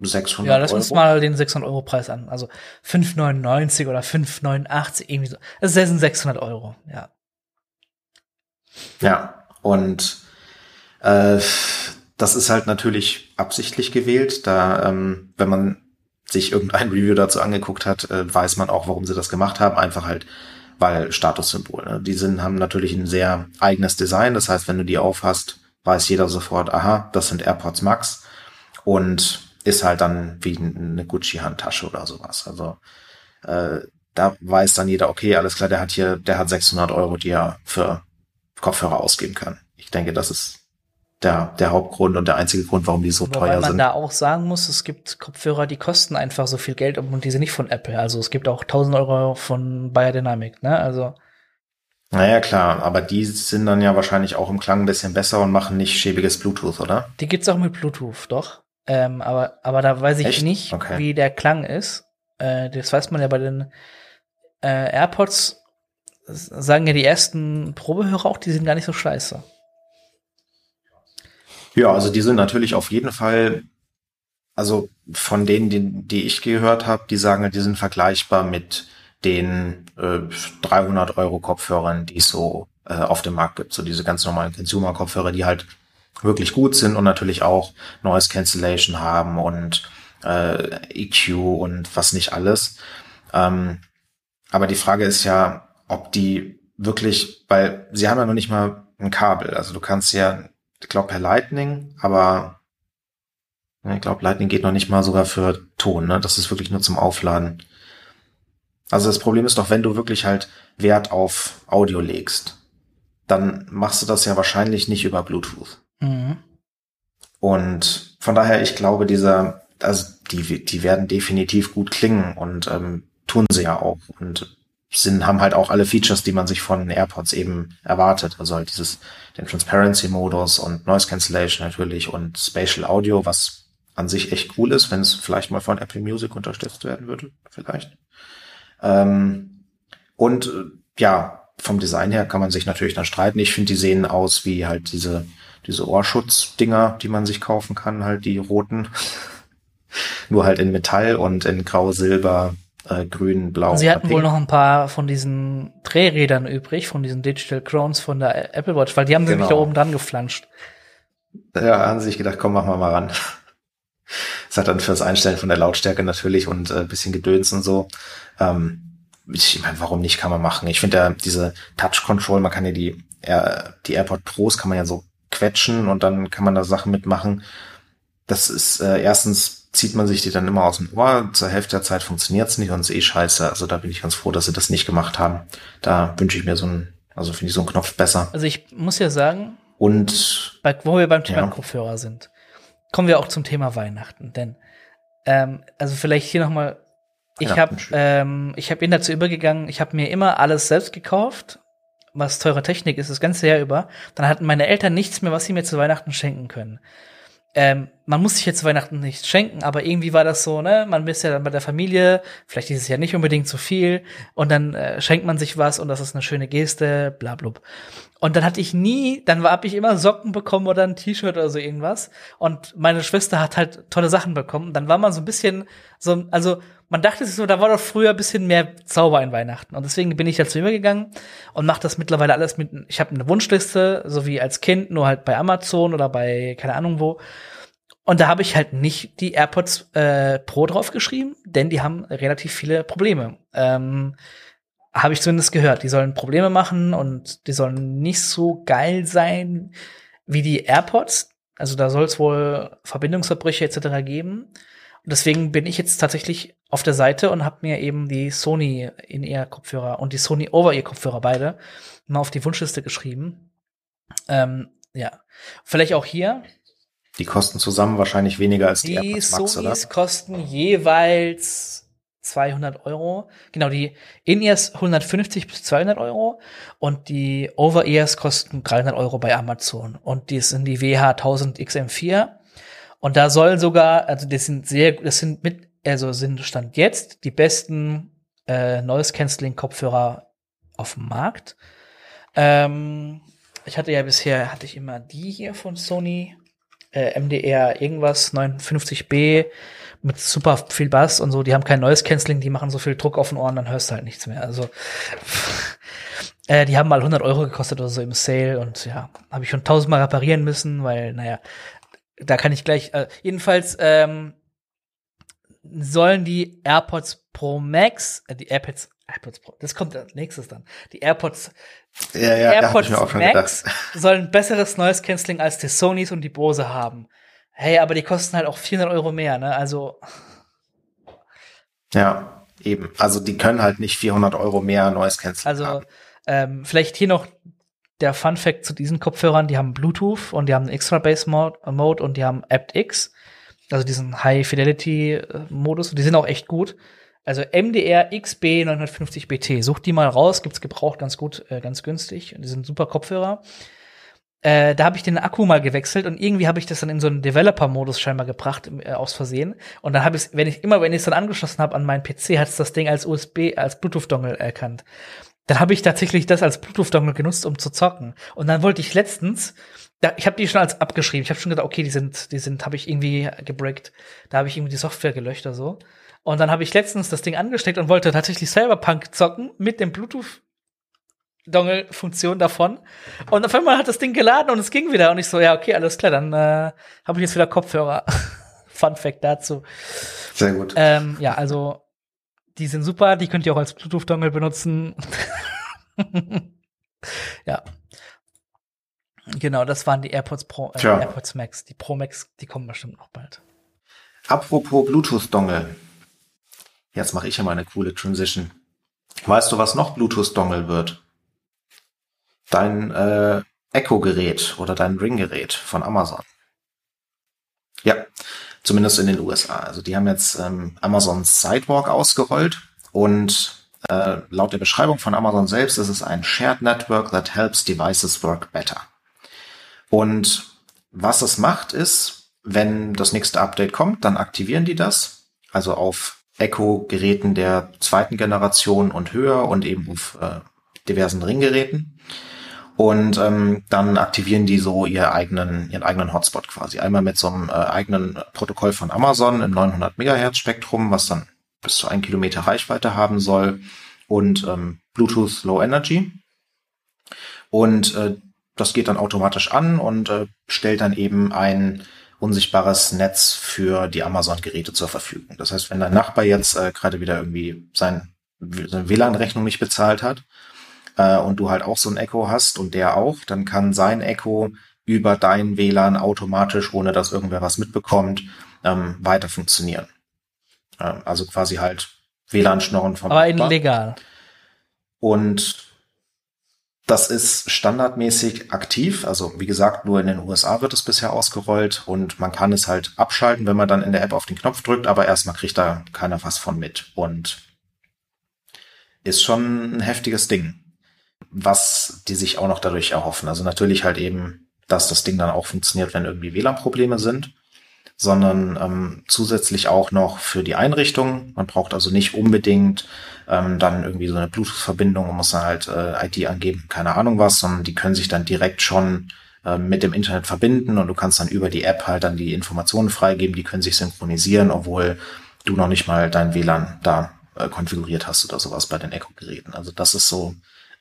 600 Ja, lass Euro. uns mal den 600 Euro Preis an. Also 5,99 oder 5,89 irgendwie so. Das sind 600 Euro, ja. Ja, und äh, das ist halt natürlich absichtlich gewählt, da ähm, wenn man sich irgendein Review dazu angeguckt hat, äh, weiß man auch, warum sie das gemacht haben. Einfach halt, weil Statussymbol. Ne? Die sind, haben natürlich ein sehr eigenes Design. Das heißt, wenn du die aufhast, weiß jeder sofort, aha, das sind AirPods Max und ist halt dann wie eine Gucci-Handtasche oder sowas. Also äh, da weiß dann jeder, okay, alles klar, der hat hier, der hat 600 Euro, die er für Kopfhörer ausgeben kann. Ich denke, das ist der, der Hauptgrund und der einzige Grund, warum die so Wobei teuer man sind. da auch sagen muss, es gibt Kopfhörer, die kosten einfach so viel Geld und die sind nicht von Apple. Also es gibt auch 1000 Euro von Biodynamic, ne? Also Naja, klar, aber die sind dann ja wahrscheinlich auch im Klang ein bisschen besser und machen nicht schäbiges Bluetooth, oder? die gibt's auch mit Bluetooth, doch. Ähm, aber, aber da weiß ich Echt? nicht, Okay. wie der Klang ist. Äh, das weiß man ja bei den äh, AirPods, sagen ja die ersten Probehörer auch, die sind gar nicht so scheiße. Ja, also die sind natürlich auf jeden Fall, also von denen, die, die ich gehört habe, die sagen, die sind vergleichbar mit den äh, 300 Euro Kopfhörern, die es so äh, auf dem Markt gibt. So diese ganz normalen Consumer-Kopfhörer, die halt wirklich gut sind und natürlich auch Noise Cancellation haben und äh, EQ und was nicht alles. Ähm, aber die Frage ist ja, ob die wirklich, weil sie haben ja noch nicht mal ein Kabel. Also du kannst ja, ich glaube per Lightning, aber ich glaube Lightning geht noch nicht mal sogar für Ton. Ne? Das ist wirklich nur zum Aufladen. Also das Problem ist doch, wenn du wirklich halt Wert auf Audio legst, dann machst du das ja wahrscheinlich nicht über Bluetooth. Mhm. Und von daher, ich glaube, dieser, also die, die werden definitiv gut klingen und ähm, tun sie ja auch und sind, haben halt auch alle Features, die man sich von AirPods eben erwartet. Also halt dieses, den Transparency-Modus und Noise Cancellation natürlich und Spatial Audio, was an sich echt cool ist, wenn es vielleicht mal von Apple Music unterstützt werden würde, vielleicht. Ähm, und äh, ja, vom Design her kann man sich natürlich dann streiten. Ich finde, die sehen aus wie halt diese, diese Ohrschutzdinger, die man sich kaufen kann, halt die roten. Nur halt in Metall und in Grau, Silber, äh, Grün, Blau. Sie hatten oder wohl Pink. noch ein paar von diesen Drehrädern übrig, von diesen Digital Crowns von der Apple Watch, weil die haben nämlich da Genau. oben dran geflanscht. Ja, haben sie sich gedacht, komm, machen wir mal ran. Das hat dann fürs Einstellen von der Lautstärke natürlich und äh, bisschen Gedöns und so. Ähm, ich meine, warum nicht, kann man machen. Ich finde ja diese Touch Control, man kann ja die, äh, die AirPod Pros kann man ja so quetschen und dann kann man da Sachen mitmachen. Das ist, äh, erstens zieht man sich die dann immer aus dem Ohr, zur Hälfte der Zeit funktioniert's nicht und ist eh scheiße. Also da bin ich ganz froh, dass sie das nicht gemacht haben. Da wünsche ich mir so ein, also finde ich so einen Knopf besser. Also ich muss ja sagen, Und bei, wo wir beim Thema Ja. Kopfhörer sind, kommen wir auch zum Thema Weihnachten. Denn, ähm, also vielleicht hier noch mal, ich habe ähm, ich hab bin dazu übergegangen, ich habe mir immer alles selbst gekauft, was teure Technik ist, das ganze Jahr über. Dann hatten meine Eltern nichts mehr, was sie mir zu Weihnachten schenken können. Ähm, man muss sich jetzt zu Weihnachten nichts schenken, aber irgendwie war das so, ne? Man ist ja dann bei der Familie, vielleicht dieses Jahr nicht unbedingt so viel, und dann äh, schenkt man sich was und das ist eine schöne Geste, bla. Und dann hatte ich nie, dann war, hab ich immer Socken bekommen oder ein T-Shirt oder so irgendwas. Und meine Schwester hat halt tolle Sachen bekommen. Dann war man so ein bisschen so, also man dachte sich so, da war doch früher ein bisschen mehr Zauber in Weihnachten. Und deswegen bin ich dazu übergegangen und mache das mittlerweile alles mit, ich habe eine Wunschliste, so wie als Kind, nur halt bei Amazon oder bei keine Ahnung wo. Und da habe ich halt nicht die AirPods äh, Pro draufgeschrieben, denn die haben relativ viele Probleme. Ähm, habe ich zumindest gehört. Die sollen Probleme machen und die sollen nicht so geil sein wie die AirPods. Also da soll es wohl Verbindungsverbrüche etc. geben. Und deswegen bin ich jetzt tatsächlich auf der Seite und habe mir eben die Sony in ihr Kopfhörer und die Sony over ihr Kopfhörer beide mal auf die Wunschliste geschrieben. Ähm, ja, vielleicht auch hier. Die kosten zusammen wahrscheinlich weniger als die, Die AirPods Max, oder? Sonys kosten jeweils 200 Euro. Genau, die In-Ears 150 bis 200 Euro und die Over-Ears kosten 300 Euro bei Amazon. Und die sind die WH 1000 XM4. Und da soll sogar, also das sind sehr, das sind mit, also sind Stand jetzt die besten äh, Noise Cancelling Kopfhörer auf dem Markt. Ähm, ich hatte ja bisher, hatte ich immer die hier von Sony, äh, MDR irgendwas 59B mit super viel Bass und so. Die haben kein neues Canceling, die machen so viel Druck auf den Ohren, dann hörst du halt nichts mehr. Also äh, die haben mal 100 Euro gekostet oder so im Sale und ja, habe ich schon tausendmal reparieren müssen, weil naja, da kann ich gleich. Äh, jedenfalls ähm, sollen die AirPods Pro Max, äh, die AirPods AirPods Pro, das kommt als nächstes dann. Die AirPods, Ja, ja, AirPods Max sollen besseres Noise Cancelling als die Sonys und die Bose haben. Hey, aber die kosten halt auch 400 Euro mehr, ne? Also, Ja, eben. Also die können halt nicht 400 Euro mehr Noise Cancelling also haben. ähm, vielleicht hier noch der Fun Fact zu diesen Kopfhörern, die haben Bluetooth und die haben einen Extra Bass Mode, und die haben aptX, also diesen High Fidelity äh, Modus die sind auch echt gut. Also MDR XB 950 BT, sucht die mal raus, gibt's gebraucht ganz gut, äh, ganz günstig und die sind super Kopfhörer. Äh, da habe ich den Akku mal gewechselt und irgendwie habe ich das dann in so einen Developer-Modus scheinbar gebracht, äh, aus Versehen. Und dann habe ich wenn ich immer, wenn ich es dann angeschlossen habe an meinen PC, hat es das Ding als USB, als Bluetooth-Dongle erkannt. Dann habe ich tatsächlich das als Bluetooth-Dongle genutzt, um zu zocken. Und dann wollte ich letztens, da, ich habe die schon als abgeschrieben. Ich habe schon gedacht, okay, die sind, die sind, habe ich irgendwie gebrickt. Da habe ich irgendwie die Software gelöscht oder so. Und dann habe ich letztens das Ding angesteckt und wollte tatsächlich Cyberpunk zocken mit dem Bluetooth Dongle-Funktion davon. Und auf einmal hat das Ding geladen und es ging wieder. Und ich so, ja, okay, alles klar, dann äh, habe ich jetzt wieder Kopfhörer. Fun Fact dazu. Sehr gut. Ähm, ja, also die sind super, die könnt ihr auch als Bluetooth-Dongle benutzen. ja. Genau, das waren die AirPods Pro, äh, Tja. AirPods Max. Die Pro Max, die kommen bestimmt noch bald. Apropos Bluetooth-Dongle. Jetzt mache ich ja mal eine coole Transition. Weißt du, was noch Bluetooth-Dongle wird? Dein äh, Echo-Gerät oder dein Ring-Gerät von Amazon. Ja, zumindest in den USA. Also die haben jetzt ähm, Amazon Sidewalk ausgerollt und äh, laut der Beschreibung von Amazon selbst ist es ein Shared Network that helps devices work better. Und was es macht, ist, wenn das nächste Update kommt, dann aktivieren die das. Also auf Echo-Geräten der zweiten Generation und höher und eben auf äh, diversen Ringgeräten. Und ähm, dann aktivieren die so ihr eigenen, ihren eigenen Hotspot quasi. Einmal mit so einem äh, eigenen Protokoll von Amazon im 900 Megahertz Spektrum, was dann bis zu ein Kilometer Reichweite haben soll und ähm, Bluetooth Low Energy. Und äh, das geht dann automatisch an und äh, stellt dann eben ein unsichtbares Netz für die Amazon-Geräte zur Verfügung. Das heißt, wenn dein Nachbar jetzt äh, gerade wieder irgendwie sein, seine WLAN-Rechnung nicht bezahlt hat äh, und du halt auch so ein Echo hast und der auch, dann kann sein Echo über dein WLAN automatisch, ohne dass irgendwer was mitbekommt, ähm, weiter funktionieren. Äh, also quasi halt WLAN-Schnorren vom Aber Nachbar. illegal. Und das ist standardmäßig aktiv. Also wie gesagt, nur in den USA wird es bisher ausgerollt und man kann es halt abschalten, wenn man dann in der App auf den Knopf drückt, aber erstmal kriegt da keiner was von mit. Und ist schon ein heftiges Ding, was die sich auch noch dadurch erhoffen. Also natürlich halt eben, dass das Ding dann auch funktioniert, wenn irgendwie WLAN-Probleme sind sondern ähm, zusätzlich auch noch für die Einrichtung. Man braucht also nicht unbedingt ähm, dann irgendwie so eine Bluetooth-Verbindung und muss dann halt äh, ID angeben, keine Ahnung was, sondern die können sich dann direkt schon äh, mit dem Internet verbinden und du kannst dann über die App halt dann die Informationen freigeben, die können sich synchronisieren, obwohl du noch nicht mal dein WLAN da äh, konfiguriert hast oder sowas bei den Echo-Geräten. Also das ist so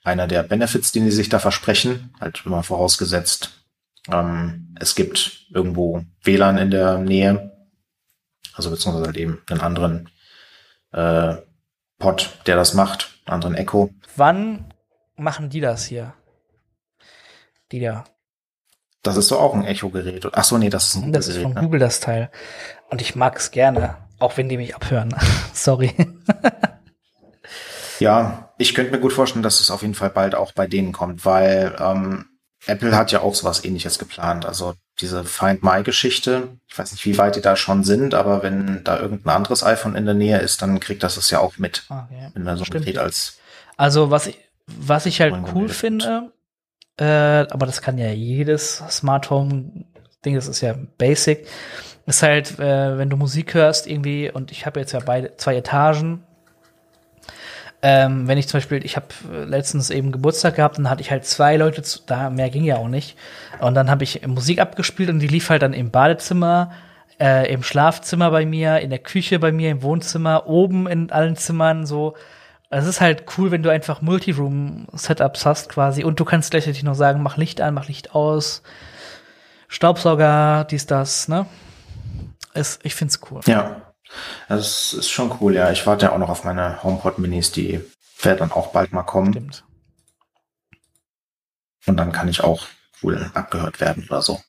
einer der Benefits, den die sich da versprechen, halt immer vorausgesetzt, ähm, es gibt irgendwo WLAN in der Nähe, also beziehungsweise halt eben einen anderen äh, Pod, der das macht, einen anderen Echo. Wann machen die das hier? Die da. Das ist doch auch ein Echo-Gerät. Ach so, nee, das ist ein Das ist von Ne? Google das Teil. Und ich mag es gerne, auch wenn die mich abhören. Sorry. Ja, ich könnte mir gut vorstellen, dass es auf jeden Fall bald auch bei denen kommt, weil ähm, Apple hat ja auch sowas ähnliches geplant. Also diese Find My-Geschichte, ich weiß nicht, wie weit die da schon sind, aber wenn da irgendein anderes iPhone in der Nähe ist, dann kriegt das es ja auch mit. Okay. Wenn man so Stimmt. Gerät als Also was ich, was ich halt cool finde, äh, aber das kann ja jedes Smart Home Ding, das ist ja basic, ist halt, äh, wenn du Musik hörst irgendwie und ich habe jetzt ja beide zwei Etagen, Ähm, wenn ich zum Beispiel, ich habe letztens eben Geburtstag gehabt, dann hatte ich halt zwei Leute, zu, da mehr ging ja auch nicht. Und dann habe ich Musik abgespielt und die lief halt dann im Badezimmer, äh, im Schlafzimmer bei mir, in der Küche bei mir, im Wohnzimmer, oben in allen Zimmern so. Es ist halt cool, wenn du einfach Multiroom-Setups hast quasi und du kannst gleichzeitig noch sagen, mach Licht an, mach Licht aus, Staubsauger, dies, das, ne? Es, ich find's cool. Ja, das ist schon cool, ja. Ich warte ja auch noch auf meine HomePod Minis, die werden dann auch bald mal kommen. Stimmt. Und dann kann ich auch wohl abgehört werden oder so.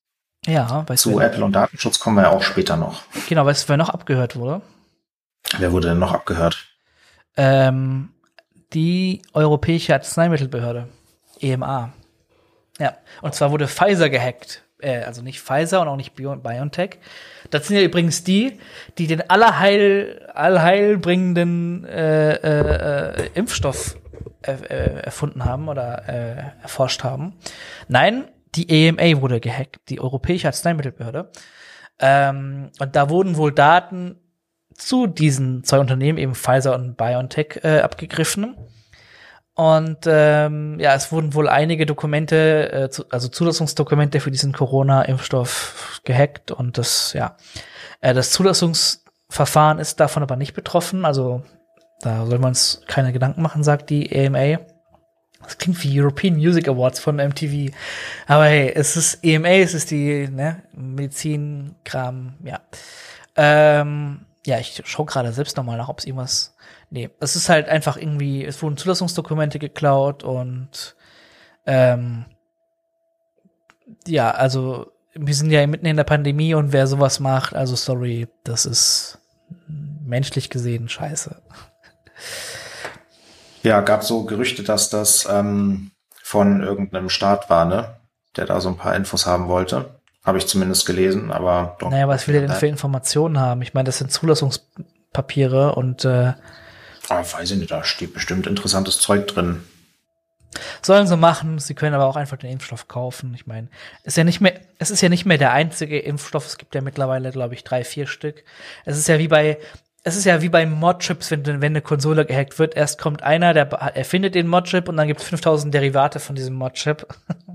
Ja, weißt du. Zu Apple und Datenschutz kommen wir ja auch später noch. Genau, weißt du, wer noch abgehört wurde? Wer wurde denn noch abgehört? Ähm, die Europäische Arzneimittelbehörde, EMA. Ja, und zwar wurde Pfizer gehackt. Äh, also nicht Pfizer und auch nicht BioNTech. Das sind ja übrigens die, die den allerheil, allheilbringenden äh, äh, Impfstoff äh, erfunden haben oder äh, erforscht haben. Nein, die EMA wurde gehackt, die Europäische Arzneimittelbehörde. Ähm, und da wurden wohl Daten zu diesen zwei Unternehmen, eben Pfizer und BioNTech, äh, abgegriffen. Und ähm, ja, es wurden wohl einige Dokumente, äh, zu, also Zulassungsdokumente für diesen Corona-Impfstoff gehackt und das, ja, äh, das Zulassungsverfahren ist davon aber nicht betroffen. Also da soll man uns keine Gedanken machen, sagt die EMA. Das klingt wie European Music Awards von MTV. Aber hey, es ist EMA, es ist die ne, Medizinkram, ja. Ähm, ja, ich schaue gerade selbst nochmal nach, ob es irgendwas nee, es ist halt einfach irgendwie, es wurden Zulassungsdokumente geklaut und ähm, ja, also wir sind ja mitten in der Pandemie und wer sowas macht, also sorry, das ist menschlich gesehen scheiße. Ja, gab so Gerüchte, dass das ähm, von irgendeinem Staat war, ne? Der da so ein paar Infos haben wollte. Habe ich zumindest gelesen, aber doch. Naja, was will er denn für Informationen haben? Ich meine, das sind Zulassungspapiere und äh, Ah, weiß ich nicht, da steht bestimmt interessantes Zeug drin. Sollen sie machen, sie können aber auch einfach den Impfstoff kaufen. Ich meine, ist ja nicht mehr, es ist ja nicht mehr der einzige Impfstoff, es gibt ja mittlerweile, glaube ich, drei, vier Stück. Es ist ja wie bei, es ist ja wie bei Modchips, wenn, wenn eine Konsole gehackt wird. Erst kommt einer, der erfindet den Modchip und dann gibt es 5000 Derivate von diesem Modchip.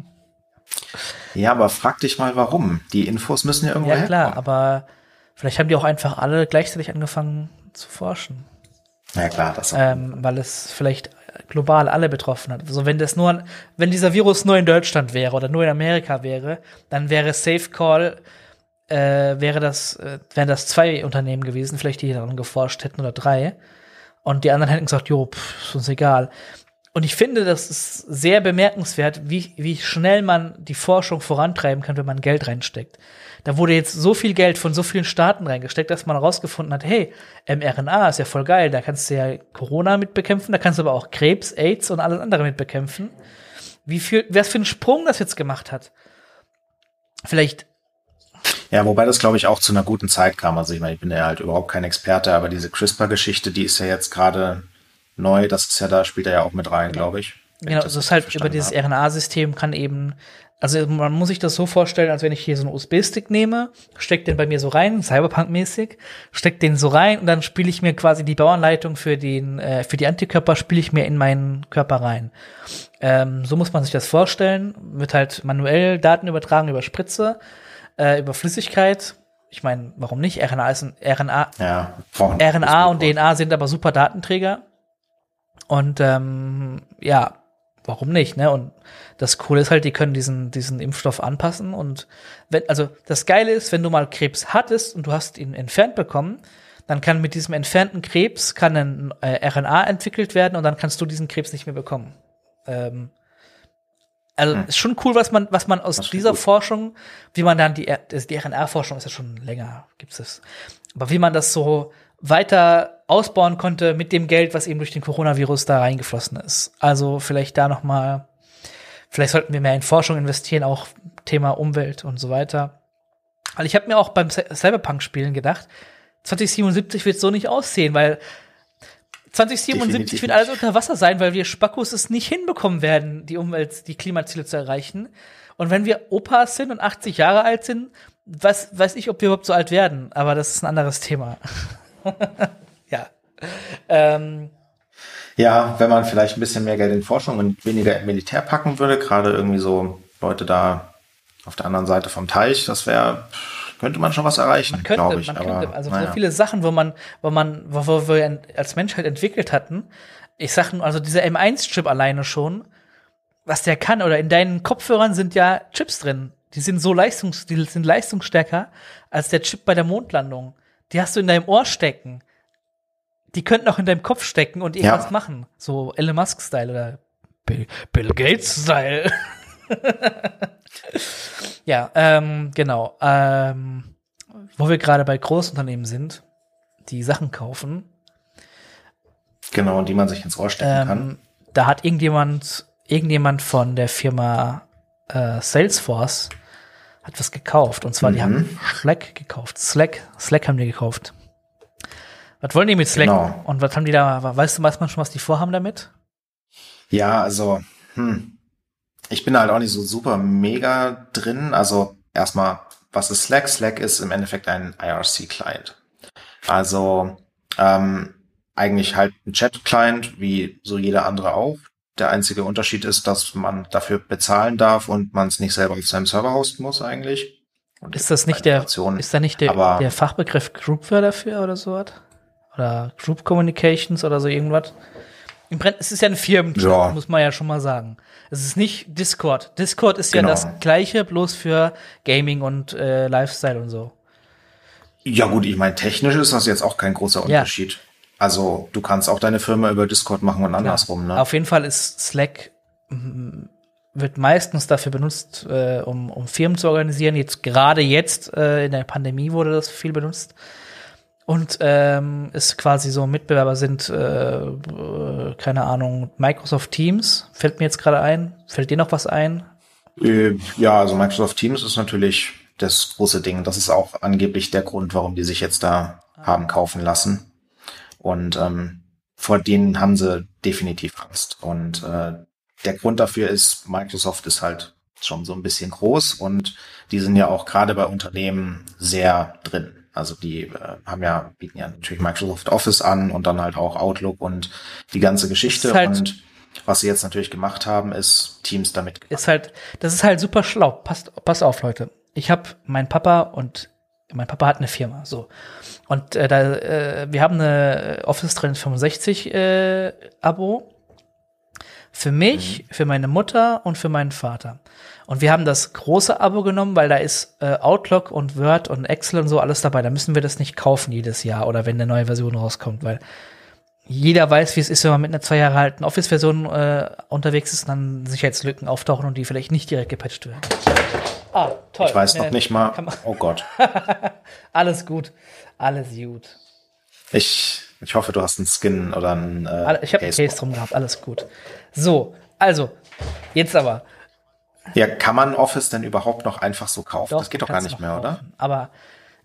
Ja, aber frag dich mal, warum. Die Infos müssen ja irgendwo Ja, klar, herkommen. aber vielleicht haben die auch einfach alle gleichzeitig angefangen zu forschen. Ja klar, das. Ähm, weil es vielleicht global alle betroffen hat. Also wenn das nur, wenn dieser Virus nur in Deutschland wäre oder nur in Amerika wäre, dann wäre Safe Call äh, wäre das äh, wären das zwei Unternehmen gewesen, vielleicht die daran geforscht hätten oder drei. Und die anderen hätten gesagt, jo, pff, ist uns egal. Und ich finde, das ist sehr bemerkenswert, wie, wie schnell man die Forschung vorantreiben kann, wenn man Geld reinsteckt. Da wurde jetzt so viel Geld von so vielen Staaten reingesteckt, dass man herausgefunden hat, hey, mRNA ist ja voll geil, da kannst du ja Corona mitbekämpfen, da kannst du aber auch Krebs, AIDS und alles andere mitbekämpfen. Wie viel, was für einen Sprung das jetzt gemacht hat. Vielleicht ja, wobei das, glaube ich, auch zu einer guten Zeit kam. Also ich meine, ich bin ja halt überhaupt kein Experte, aber diese CRISPR-Geschichte, die ist ja jetzt gerade neu. Das ist ja da, spielt er ja auch mit rein, glaube ich. Genau, das ist halt über dieses RNA-System kann eben also man muss sich das so vorstellen, als wenn ich hier so einen USB-Stick nehme, steck den bei mir so rein, Cyberpunk-mäßig, steck den so rein und dann spiele ich mir quasi die Bauanleitung für den äh, für die Antikörper spiele ich mir in meinen Körper rein. Ähm, so muss man sich das vorstellen. Wird halt manuell Daten übertragen über Spritze, äh, über Flüssigkeit. Ich meine, warum nicht? RNA ist ein RNA. Ja, RNA und DNA sind aber super Datenträger. Und ähm, ja, warum nicht, ne? Und das Coole ist halt, die können diesen, diesen Impfstoff anpassen und wenn, also das Geile ist, wenn du mal Krebs hattest und du hast ihn entfernt bekommen, dann kann mit diesem entfernten Krebs kann ein äh, RNA entwickelt werden und dann kannst du diesen Krebs nicht mehr bekommen. Ähm, also hm. ist schon cool, was man, was man aus dieser gut. Forschung, wie man dann die, die RNA-Forschung ist ja schon länger, gibt's es. Aber wie man das so weiter ausbauen konnte mit dem Geld, was eben durch den Coronavirus da reingeflossen ist. Also vielleicht da noch mal, vielleicht sollten wir mehr in Forschung investieren, auch Thema Umwelt und so weiter. Weil ich habe mir auch beim Cyberpunk-Spielen gedacht, 2077 wird so nicht aussehen, weil 2077 Definitiv wird alles unter Wasser sein, weil wir Spackos es nicht hinbekommen werden, die Umwelt, die Klimaziele zu erreichen. Und wenn wir Opas sind und 80 Jahre alt sind, weiß, weiß ich, ob wir überhaupt so alt werden. Aber das ist ein anderes Thema. ja. Ähm, Ja, wenn man vielleicht ein bisschen mehr Geld in Forschung und weniger im Militär packen würde, gerade irgendwie so Leute da auf der anderen Seite vom Teich, das wäre, könnte man schon was erreichen, glaube ich. Man aber, könnte, also naja. so viele Sachen, wo man, wo man, wo, wo wir als Menschheit entwickelt hatten. Ich sag nur, also dieser M1-Chip alleine schon, was der kann, oder in deinen Kopfhörern sind ja Chips drin. Die sind so leistungs, die sind leistungsstärker als der Chip bei der Mondlandung. Die hast du in deinem Ohr stecken. Die könnten auch in deinem Kopf stecken und irgendwas Ja. machen. So Elon Musk-Style oder Bill, Bill Gates-Style. ja, ähm, genau. Ähm, wo wir gerade bei Großunternehmen sind, die Sachen kaufen, Genau, die man sich ins Ohr stecken kann. ähm, da hat irgendjemand, irgendjemand von der Firma äh, Salesforce hat was gekauft. Und zwar, die Mhm. haben Slack gekauft. Slack, Slack haben die gekauft. Was wollen die mit Slack? Genau. Und was haben die da, weißt du, weiß man schon, was die vorhaben damit? Ja, also, hm. Ich bin halt auch nicht so super mega drin. Also, erstmal, was ist Slack? Slack ist im Endeffekt ein IRC-Client. Also, ähm, eigentlich halt ein Chat-Client, wie so jeder andere auch. Der einzige Unterschied ist, dass man dafür bezahlen darf und man es nicht selber auf seinem Server hosten muss eigentlich. Und Ist das nicht der, ist da nicht der, aber- der Fachbegriff Groupware dafür oder so was? Oder Group Communications oder so irgendwas? Im Prinzip, es ist ja ein Firmenchat, Ja. muss man ja schon mal sagen. Es ist nicht Discord. Discord ist Genau. ja das gleiche, bloß für Gaming und äh, Lifestyle und so. Ja gut, ich meine, technisch ist das jetzt auch kein großer Ja. Also du kannst auch deine Firma über Discord machen und andersrum, ne? Auf jeden Fall ist Slack mm, wird meistens dafür benutzt, äh, um, um Firmen zu organisieren. Jetzt gerade jetzt äh, in der Pandemie wurde das viel benutzt. Und ähm, ist quasi so Mitbewerber sind, äh, äh, keine Ahnung, Microsoft Teams, fällt mir jetzt gerade ein. Fällt dir noch was ein? Äh, Ja, also Microsoft Teams ist natürlich das große Ding. Das ist auch angeblich der Grund, warum die sich jetzt da haben kaufen lassen. Und ähm, vor denen haben sie definitiv Angst. Und äh, der Grund dafür ist, Microsoft ist halt schon so ein bisschen groß und die sind ja auch gerade bei Unternehmen sehr drin. Also die äh, haben ja, bieten ja natürlich Microsoft Office an und dann halt auch Outlook und die ganze Geschichte. Halt- und was sie jetzt natürlich gemacht haben, ist Teams damit Ist halt, das ist halt super schlau. Passt, pass auf, Leute. Ich habe mein Papa und mein Papa hat eine Firma, so. Und äh, da, äh, wir haben eine Office 365 äh, Abo für mich, für meine Mutter und für meinen Vater. Und wir haben das große Abo genommen, weil da ist äh, Outlook und Word und Excel und so alles dabei. Da müssen wir das nicht kaufen jedes Jahr oder wenn eine neue Version rauskommt, weil jeder weiß, wie es ist, wenn man mit einer zwei Jahre alten Office-Version äh, unterwegs ist, und dann Sicherheitslücken auftauchen und die vielleicht nicht direkt gepatcht werden. Ah, toll. Ich weiß noch nicht mal. Oh Gott. Alles gut. Alles gut. Ich, ich hoffe, du hast einen Skin oder einen. Äh, Ich habe einen Case. Drum gehabt. Alles gut. So, also, jetzt aber. Ja, kann man Office denn überhaupt noch einfach so kaufen? das geht doch gar nicht mehr, oder? kaufen. Aber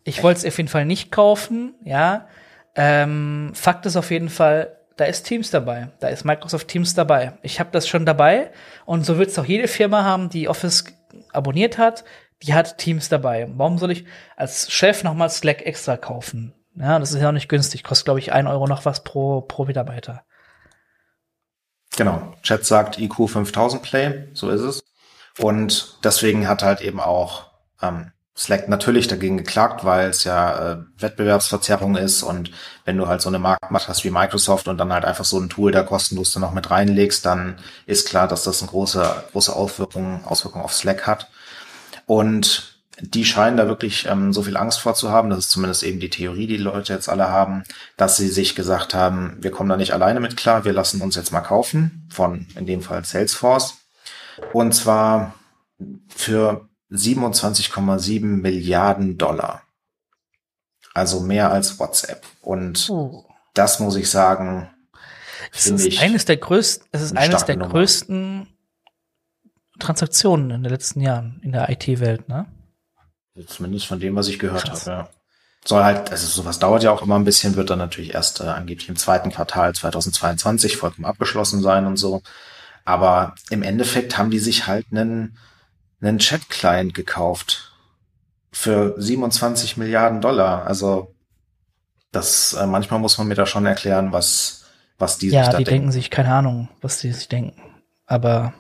ich wollte es auf jeden Fall nicht kaufen, ja. Ähm, Fakt ist auf jeden Fall, da ist Teams dabei. Da ist Microsoft Teams dabei. Ich habe das schon dabei und so wird es auch jede Firma haben, die Office abonniert hat, die hat Teams dabei. Warum soll ich als Chef nochmal Slack extra kaufen? Ja, das ist ja auch nicht günstig. Kostet, glaube ich, ein Euro noch was pro, pro Mitarbeiter. Genau. Chat sagt IQ 5000 Play, so ist es. Und deswegen hat halt eben auch ähm, Slack natürlich dagegen geklagt, weil es ja äh, Wettbewerbsverzerrung ist und wenn du halt so eine Marktmacht hast wie Microsoft und dann halt einfach so ein Tool da kostenlos dann noch mit reinlegst, dann ist klar, dass das eine große, große Auswirkung, Auswirkung auf Slack hat. Und die scheinen da wirklich ähm, so viel Angst vor zu haben, das ist zumindest eben die Theorie, die die Leute jetzt alle haben, dass sie sich gesagt haben, wir kommen da nicht alleine mit klar, wir lassen uns jetzt mal kaufen von in dem Fall Salesforce. Und zwar für 27,7 Milliarden Dollar. Also mehr als WhatsApp. Und Uh. das muss ich sagen, Es ist eines der größten, es ist eine eines der Nummer. größten Transaktionen in den letzten Jahren in der IT-Welt, ne? Zumindest von dem, was ich gehört habe. Ja. Soll halt, also sowas dauert ja auch immer ein bisschen, wird dann natürlich erst äh, angeblich im zweiten Quartal 2022 vollkommen abgeschlossen sein und so. Aber im Endeffekt haben die sich halt einen, einen Chat-Client gekauft für 27 Milliarden Dollar. Also das äh, manchmal muss man mir da schon erklären, was was die ja, sich da die denken. denken sich, keine Ahnung, was die sich denken. Aber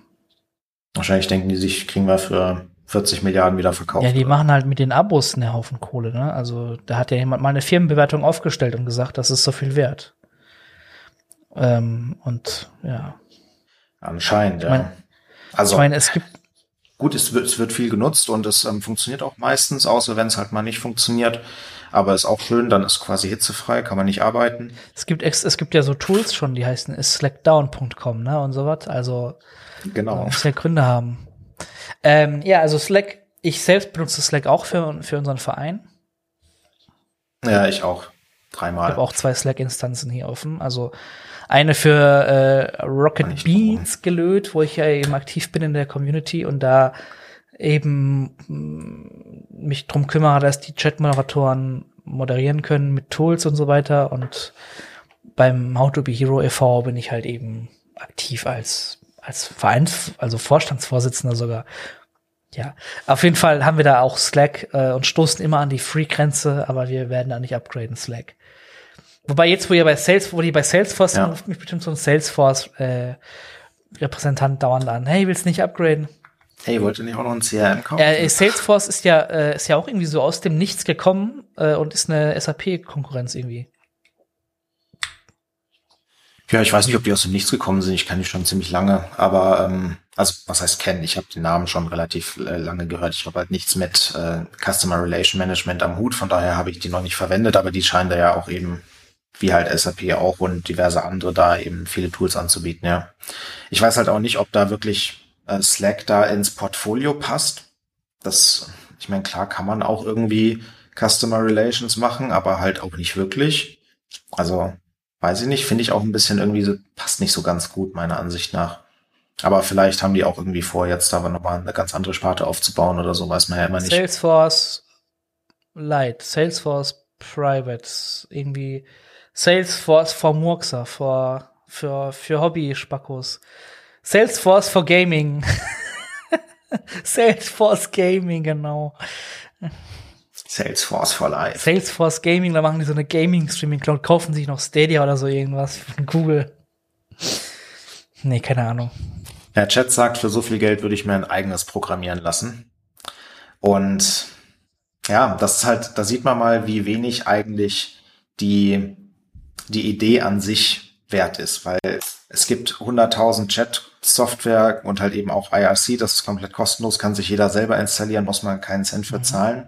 Wahrscheinlich denken die sich, kriegen wir für 40 Milliarden wieder verkauft. ja, die oder? machen halt mit den Abos einen Haufen Kohle, ne? Also da hat ja jemand mal eine Firmenbewertung aufgestellt und gesagt, das ist so viel wert. Ähm, und ja, Anscheinend, ja. mein- also ich meine, es gibt gut, es wird, es wird viel genutzt und es ähm, funktioniert auch meistens, außer wenn es halt mal nicht funktioniert. Aber ist auch schön, dann ist quasi hitzefrei, kann man nicht arbeiten. Es gibt, ex es gibt ja so Tools schon, die heißen slackdown.com, ne, und sowas. Also, Genau. muss ja Gründe haben. Ähm, ja, also Slack, ich selbst benutze Slack auch für, für unseren Verein. Ja, ich auch. Ich Dreimal. habe auch zwei Slack-Instanzen hier offen. Also eine für äh, Rocket Beans gelöt, wo ich ja eben aktiv bin in der Community und da eben mm, mich drum kümmere, dass die Chat-Moderatoren moderieren können mit Tools und so weiter. Und beim How to Be Hero e.V. bin ich halt eben aktiv als, als Vereins-, also Vorstandsvorsitzender sogar. Ja, auf jeden Fall haben wir da auch Slack äh, und stoßen immer an die Free-Grenze, aber wir werden da nicht upgraden, Slack. Wobei jetzt, wo ihr bei Sales, wo die bei Salesforce Ja. sind, ruft mich bestimmt so ein Salesforce-Repräsentant dauernd an. Hey, willst du nicht upgraden? Hey, wollt ihr nicht auch noch ein CRM kaufen? Äh, Salesforce ist ja, äh, ist ja auch irgendwie so aus dem Nichts gekommen äh, und ist eine SAP-Konkurrenz irgendwie. Ja, ich weiß nicht, ob die aus dem Nichts gekommen sind. Ich kenne die schon ziemlich lange. Aber, ähm, also was heißt kennen? Ich habe den Namen schon relativ äh, lange gehört. Ich habe halt nichts mit äh, Customer Relation Management am Hut. Von daher habe ich die noch nicht verwendet. Aber die scheinen da ja auch eben, wie halt SAP auch und diverse andere da eben viele Tools anzubieten, ja. Ich weiß halt auch nicht, ob da wirklich äh, Slack da ins Portfolio passt. Das, ich meine, klar kann man auch irgendwie Customer Relations machen, aber halt auch nicht wirklich. Also, weiß ich nicht, finde ich auch ein bisschen irgendwie so, passt nicht so ganz gut, meiner Ansicht nach. Aber vielleicht haben die auch irgendwie vor, jetzt da nochmal eine ganz andere Sparte aufzubauen oder so, weiß man ja immer nicht. Salesforce Lite, Salesforce Private, irgendwie Salesforce for Murkser, for, für, für Hobby-Spackos. Salesforce for Gaming. Salesforce Gaming, genau. Salesforce for Life. Salesforce Gaming, da machen die so eine Gaming-Streaming-Cloud, kaufen sich noch Stadia oder so irgendwas von Google. Nee, keine Ahnung. Der Chat sagt, für so viel Geld würde ich mir ein eigenes programmieren lassen. Und ja, das ist halt, da sieht man mal, wie wenig eigentlich die, die Idee an sich wert ist, weil es gibt 100.000 Chat-Software und halt eben auch IRC, das ist komplett kostenlos, kann sich jeder selber installieren, muss man keinen Cent für zahlen.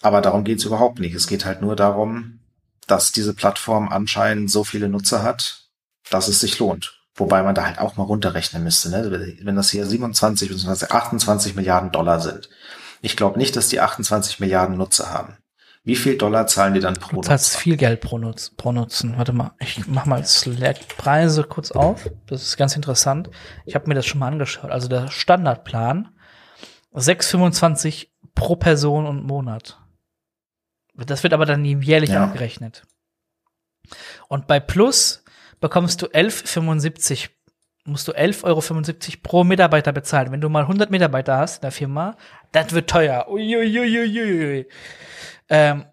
Aber darum geht's überhaupt nicht. Es geht halt nur darum, dass diese Plattform anscheinend so viele Nutzer hat, dass es sich lohnt. Wobei man da halt auch mal runterrechnen müsste, ne? wenn das hier 27 bzw. 28 Milliarden Dollar sind. Ich glaube nicht, dass die 28 Milliarden Nutzer haben. Wie viel Dollar zahlen die dann pro Du zahlst Nutzer? viel Geld pro, Nutz, pro Nutzen. Warte mal, ich mach mal Slack-Preise kurz auf. Das ist ganz interessant. Ich habe mir das schon mal angeschaut. Also der Standardplan 6,25 pro Person und Monat. Das wird aber dann jährlich Ja. abgerechnet. Und bei Plus bekommst du 11,75 musst du 11,75 Euro pro Mitarbeiter bezahlen. Wenn du mal 100 Mitarbeiter hast in der Firma, das wird teuer. Uiuiuiui. Ähm,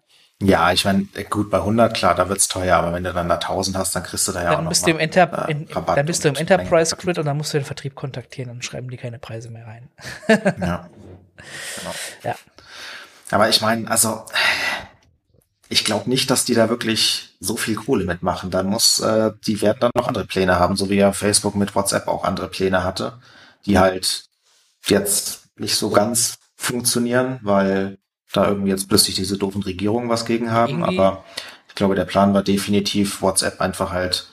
Ja, ich meine, gut, bei 100, klar, da wird's teuer, aber wenn du dann da 1000 hast, dann kriegst du da ja auch dann noch bist mal, du im, Enter äh, in, dann bist du im und Enterprise Mengen. Grid und dann musst du den Vertrieb kontaktieren und schreiben die keine Preise mehr rein. Ja. Genau. Ja. Aber ich meine, also ich glaube nicht, dass die da wirklich so viel Kohle mitmachen. Da muss, äh, die werden dann noch andere Pläne haben, so wie ja Facebook mit WhatsApp auch andere Pläne hatte, die halt jetzt nicht so ganz funktionieren, weil da irgendwie jetzt plötzlich diese doofen Regierungen was gegen haben. Irgendwie- Aber ich glaube, der Plan war definitiv, WhatsApp einfach halt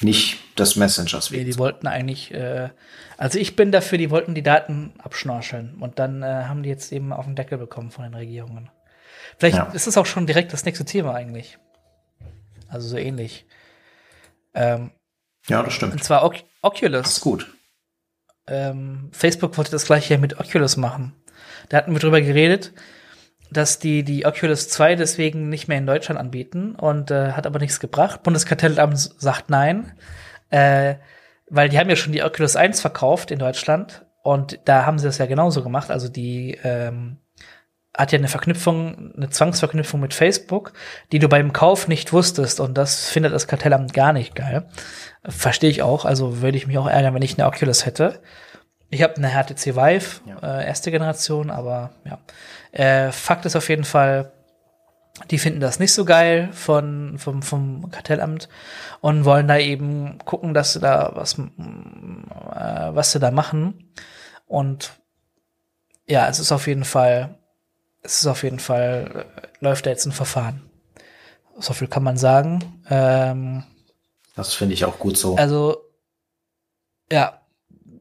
nicht des Messengers Nee, wegen. die wollten eigentlich, äh, also ich bin dafür, die wollten die Daten abschnorcheln und dann äh, haben die jetzt eben auf den Deckel bekommen von den Regierungen. Vielleicht Ja. ist es auch schon direkt das nächste Thema eigentlich. Also so ähnlich. Ähm, Ja, das stimmt. und zwar Oc Das ist Oculus. gut. Ähm, Facebook wollte das gleiche mit Oculus machen. Da hatten wir drüber geredet, dass die die Oculus 2 deswegen nicht mehr in Deutschland anbieten und äh, hat aber nichts gebracht. Bundeskartellamt sagt nein, äh, weil die haben ja schon die Oculus 1 verkauft in Deutschland und da haben sie das ja genauso gemacht. Also die ähm, hat ja eine Verknüpfung, eine Zwangsverknüpfung mit Facebook, die du beim Kauf nicht wusstest. Und das findet das Kartellamt gar nicht geil. Verstehe ich auch. Also würde ich mich auch ärgern, wenn ich eine Oculus hätte. Ich habe eine HTC Vive, ja. äh, erste Generation, aber ja. Äh, Fakt ist auf jeden Fall, die finden das nicht so geil von, vom, vom Kartellamt und wollen da eben gucken, dass sie da was, äh, was sie da machen. Und ja, es ist auf jeden Fall es ist auf jeden Fall, äh, läuft da jetzt ein Verfahren. So viel kann man sagen. Ähm, das finde ich auch gut so. Also, ja,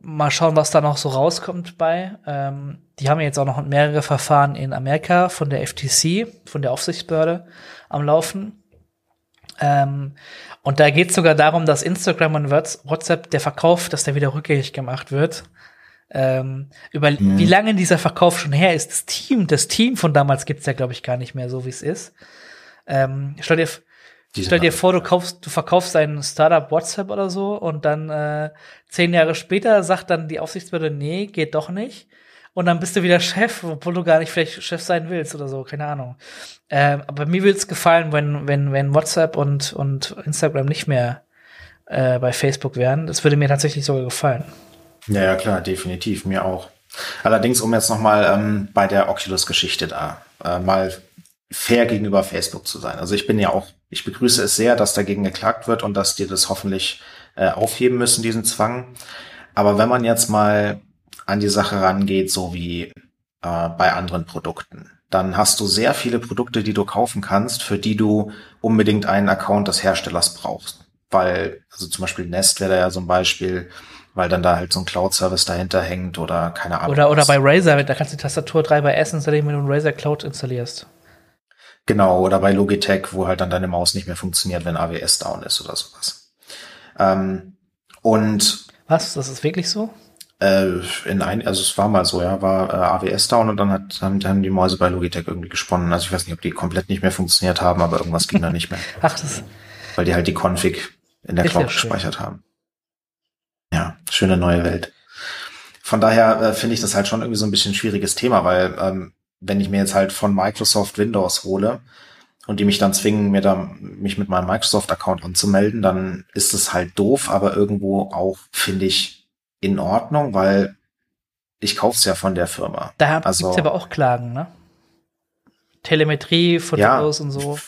mal schauen, was da noch so rauskommt bei. Ähm, die haben jetzt auch noch mehrere Verfahren in Amerika von der FTC, von der Aufsichtsbehörde am Laufen. Ähm, und da geht es sogar darum, dass Instagram und WhatsApp der Verkauf, dass der wieder rückgängig gemacht wird ähm, über mhm. wie lange dieser Verkauf schon her ist. Das Team, das Team von damals gibt's ja, glaube ich, gar nicht mehr so, wie es ist. Ähm, stell dir, stell dir vor, du kaufst, du verkaufst ein Startup WhatsApp oder so und dann äh, zehn Jahre später sagt dann die Aufsichtsbehörde, nee, geht doch nicht. Und dann bist du wieder Chef, obwohl du gar nicht vielleicht Chef sein willst oder so, keine Ahnung. Ähm, aber mir würde es gefallen, wenn, wenn, wenn WhatsApp und, und Instagram nicht mehr äh, bei Facebook wären. Das würde mir tatsächlich sogar gefallen. Ja, ja, klar, definitiv, mir auch. Allerdings, um jetzt nochmal ähm, bei der Oculus-Geschichte da äh, mal fair gegenüber Facebook zu sein. Also ich bin ja auch, ich begrüße es sehr, dass dagegen geklagt wird und dass die das hoffentlich äh, aufheben müssen, diesen Zwang. Aber wenn man jetzt mal an die Sache rangeht, so wie äh, bei anderen Produkten, dann hast du sehr viele Produkte, die du kaufen kannst, für die du unbedingt einen Account des Herstellers brauchst. Weil, also zum Beispiel Nest wäre da ja so ein Beispiel, weil dann da halt so ein Cloud-Service dahinter hängt oder keine Ahnung. Oder, oder bei Razer, da kannst du die Tastatur 3 bei S installieren, wenn du einen Razer Cloud installierst. Genau, oder bei Logitech, wo halt dann deine Maus nicht mehr funktioniert, wenn AWS down ist oder sowas. Ähm, und was? Das ist wirklich so? Äh, in ein, also es war mal so, ja, war äh, AWS down und dann hat, haben, haben die Mäuse bei Logitech irgendwie gesponnen. Also ich weiß nicht, ob die komplett nicht mehr funktioniert haben, aber irgendwas ging da nicht mehr. Ach, das. Weil die halt die Config in der Cloud gespeichert haben. Ja, schöne neue Welt. Von daher äh, finde ich das halt schon irgendwie so ein bisschen schwieriges Thema, weil ähm, wenn ich mir jetzt halt von Microsoft Windows hole und die mich dann zwingen, mir da mich mit meinem Microsoft-Account anzumelden, dann ist es halt doof, aber irgendwo auch, finde ich, in Ordnung, weil ich kauf's ja von der Firma. Da also, gibt's aber auch Klagen, ne? Telemetrie, Fotos ja, und so.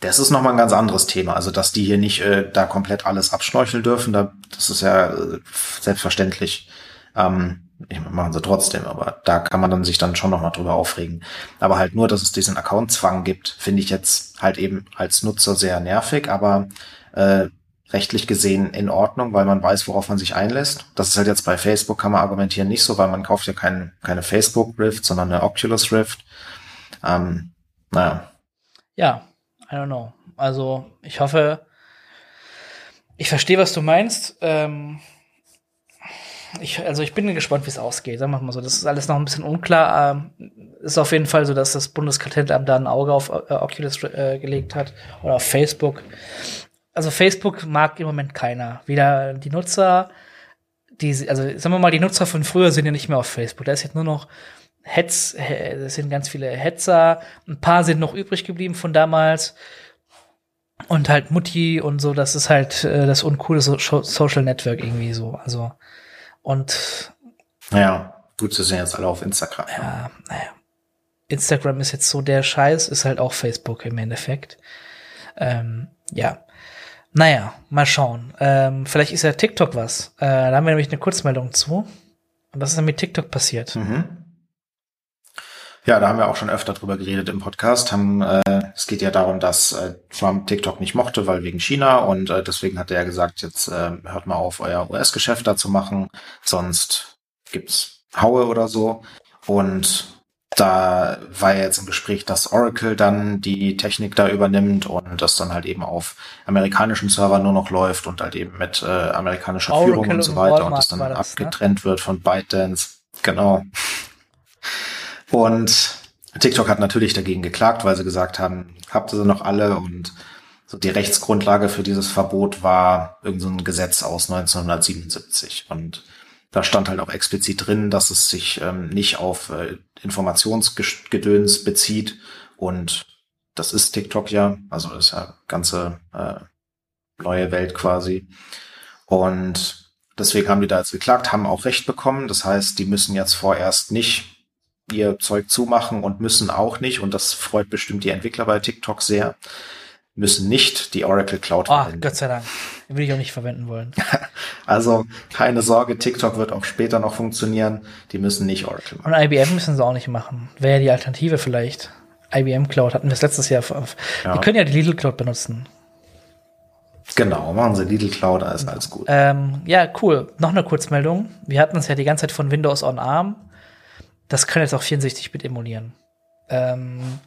Das ist nochmal ein ganz anderes Thema. Also, dass die hier nicht äh, da komplett alles abschnorcheln dürfen, da, das ist ja äh, selbstverständlich. Ähm, ich machen sie trotzdem, aber da kann man dann sich dann schon nochmal drüber aufregen. Aber halt nur, dass es diesen Accountzwang gibt, finde ich jetzt halt eben als Nutzer sehr nervig, aber äh, rechtlich gesehen in Ordnung, weil man weiß, worauf man sich einlässt. Das ist halt jetzt bei Facebook, kann man argumentieren, nicht so, weil man kauft ja kein, keine Facebook Rift, sondern eine Oculus Rift. Ähm, naja. Ja, I don't know. Also ich hoffe, ich verstehe, was du meinst. Ähm, ich, also ich bin gespannt, wie es ausgeht. Sagen wir mal so. Das ist alles noch ein bisschen unklar. Ähm, ist auf jeden Fall so, dass das Bundeskartellamt da ein Auge auf äh, Oculus äh, gelegt hat oder auf Facebook. Also Facebook mag im Moment keiner. Weder die Nutzer, die, also sagen wir mal, die Nutzer von früher sind ja nicht mehr auf Facebook. Da ist jetzt nur noch Hetz, es sind ganz viele Hetzer, ein paar sind noch übrig geblieben von damals. Und halt Mutti und so, das ist halt äh, das uncoole so Social Network irgendwie so. Also, und. Naja, gut, sie sind jetzt alle auf Instagram. Ja, naja. Instagram ist jetzt so der Scheiß, ist halt auch Facebook im Endeffekt. Ähm, ja. Naja, mal schauen. Ähm, vielleicht ist ja TikTok was. Äh, da haben wir nämlich eine Kurzmeldung zu. Und was ist denn mit TikTok passiert? Mhm. Ja, da haben wir auch schon öfter drüber geredet im Podcast. Haben, äh, es geht ja darum, dass äh, Trump TikTok nicht mochte, weil wegen China und äh, deswegen hat er gesagt, jetzt äh, hört mal auf, euer US-Geschäft da zu machen, sonst gibt's Haue oder so. Und da war ja jetzt im Gespräch, dass Oracle dann die Technik da übernimmt und das dann halt eben auf amerikanischen Servern nur noch läuft und halt eben mit äh, amerikanischer Oracle Führung und so weiter und, und das dann das, ne? abgetrennt ne? wird von ByteDance. Genau. Und TikTok hat natürlich dagegen geklagt, weil sie gesagt haben, habt ihr sie noch alle und so die Rechtsgrundlage für dieses Verbot war irgendein so Gesetz aus 1977 und da stand halt auch explizit drin, dass es sich ähm, nicht auf äh, Informationsgedöns bezieht und das ist TikTok ja, also das ist ja ganze äh, neue Welt quasi. Und deswegen haben die da jetzt geklagt, haben auch Recht bekommen. Das heißt, die müssen jetzt vorerst nicht ihr Zeug zumachen und müssen auch nicht, und das freut bestimmt die Entwickler bei TikTok sehr, müssen nicht die Oracle Cloud Ach, verwenden. Gott sei Dank. Will ich auch nicht verwenden wollen. also keine Sorge, TikTok wird auch später noch funktionieren. Die müssen nicht Oracle machen. Und IBM müssen sie auch nicht machen. Wäre ja die Alternative vielleicht. IBM Cloud hatten wir das letztes Jahr. Ja. Die können ja die Lidl Cloud benutzen. Genau, machen sie Lidl Cloud, alles, alles gut. Ähm, ja, cool. Noch eine Kurzmeldung. Wir hatten es ja die ganze Zeit von Windows on ARM. Das kann jetzt auch 64-Bit emulieren. Ähm,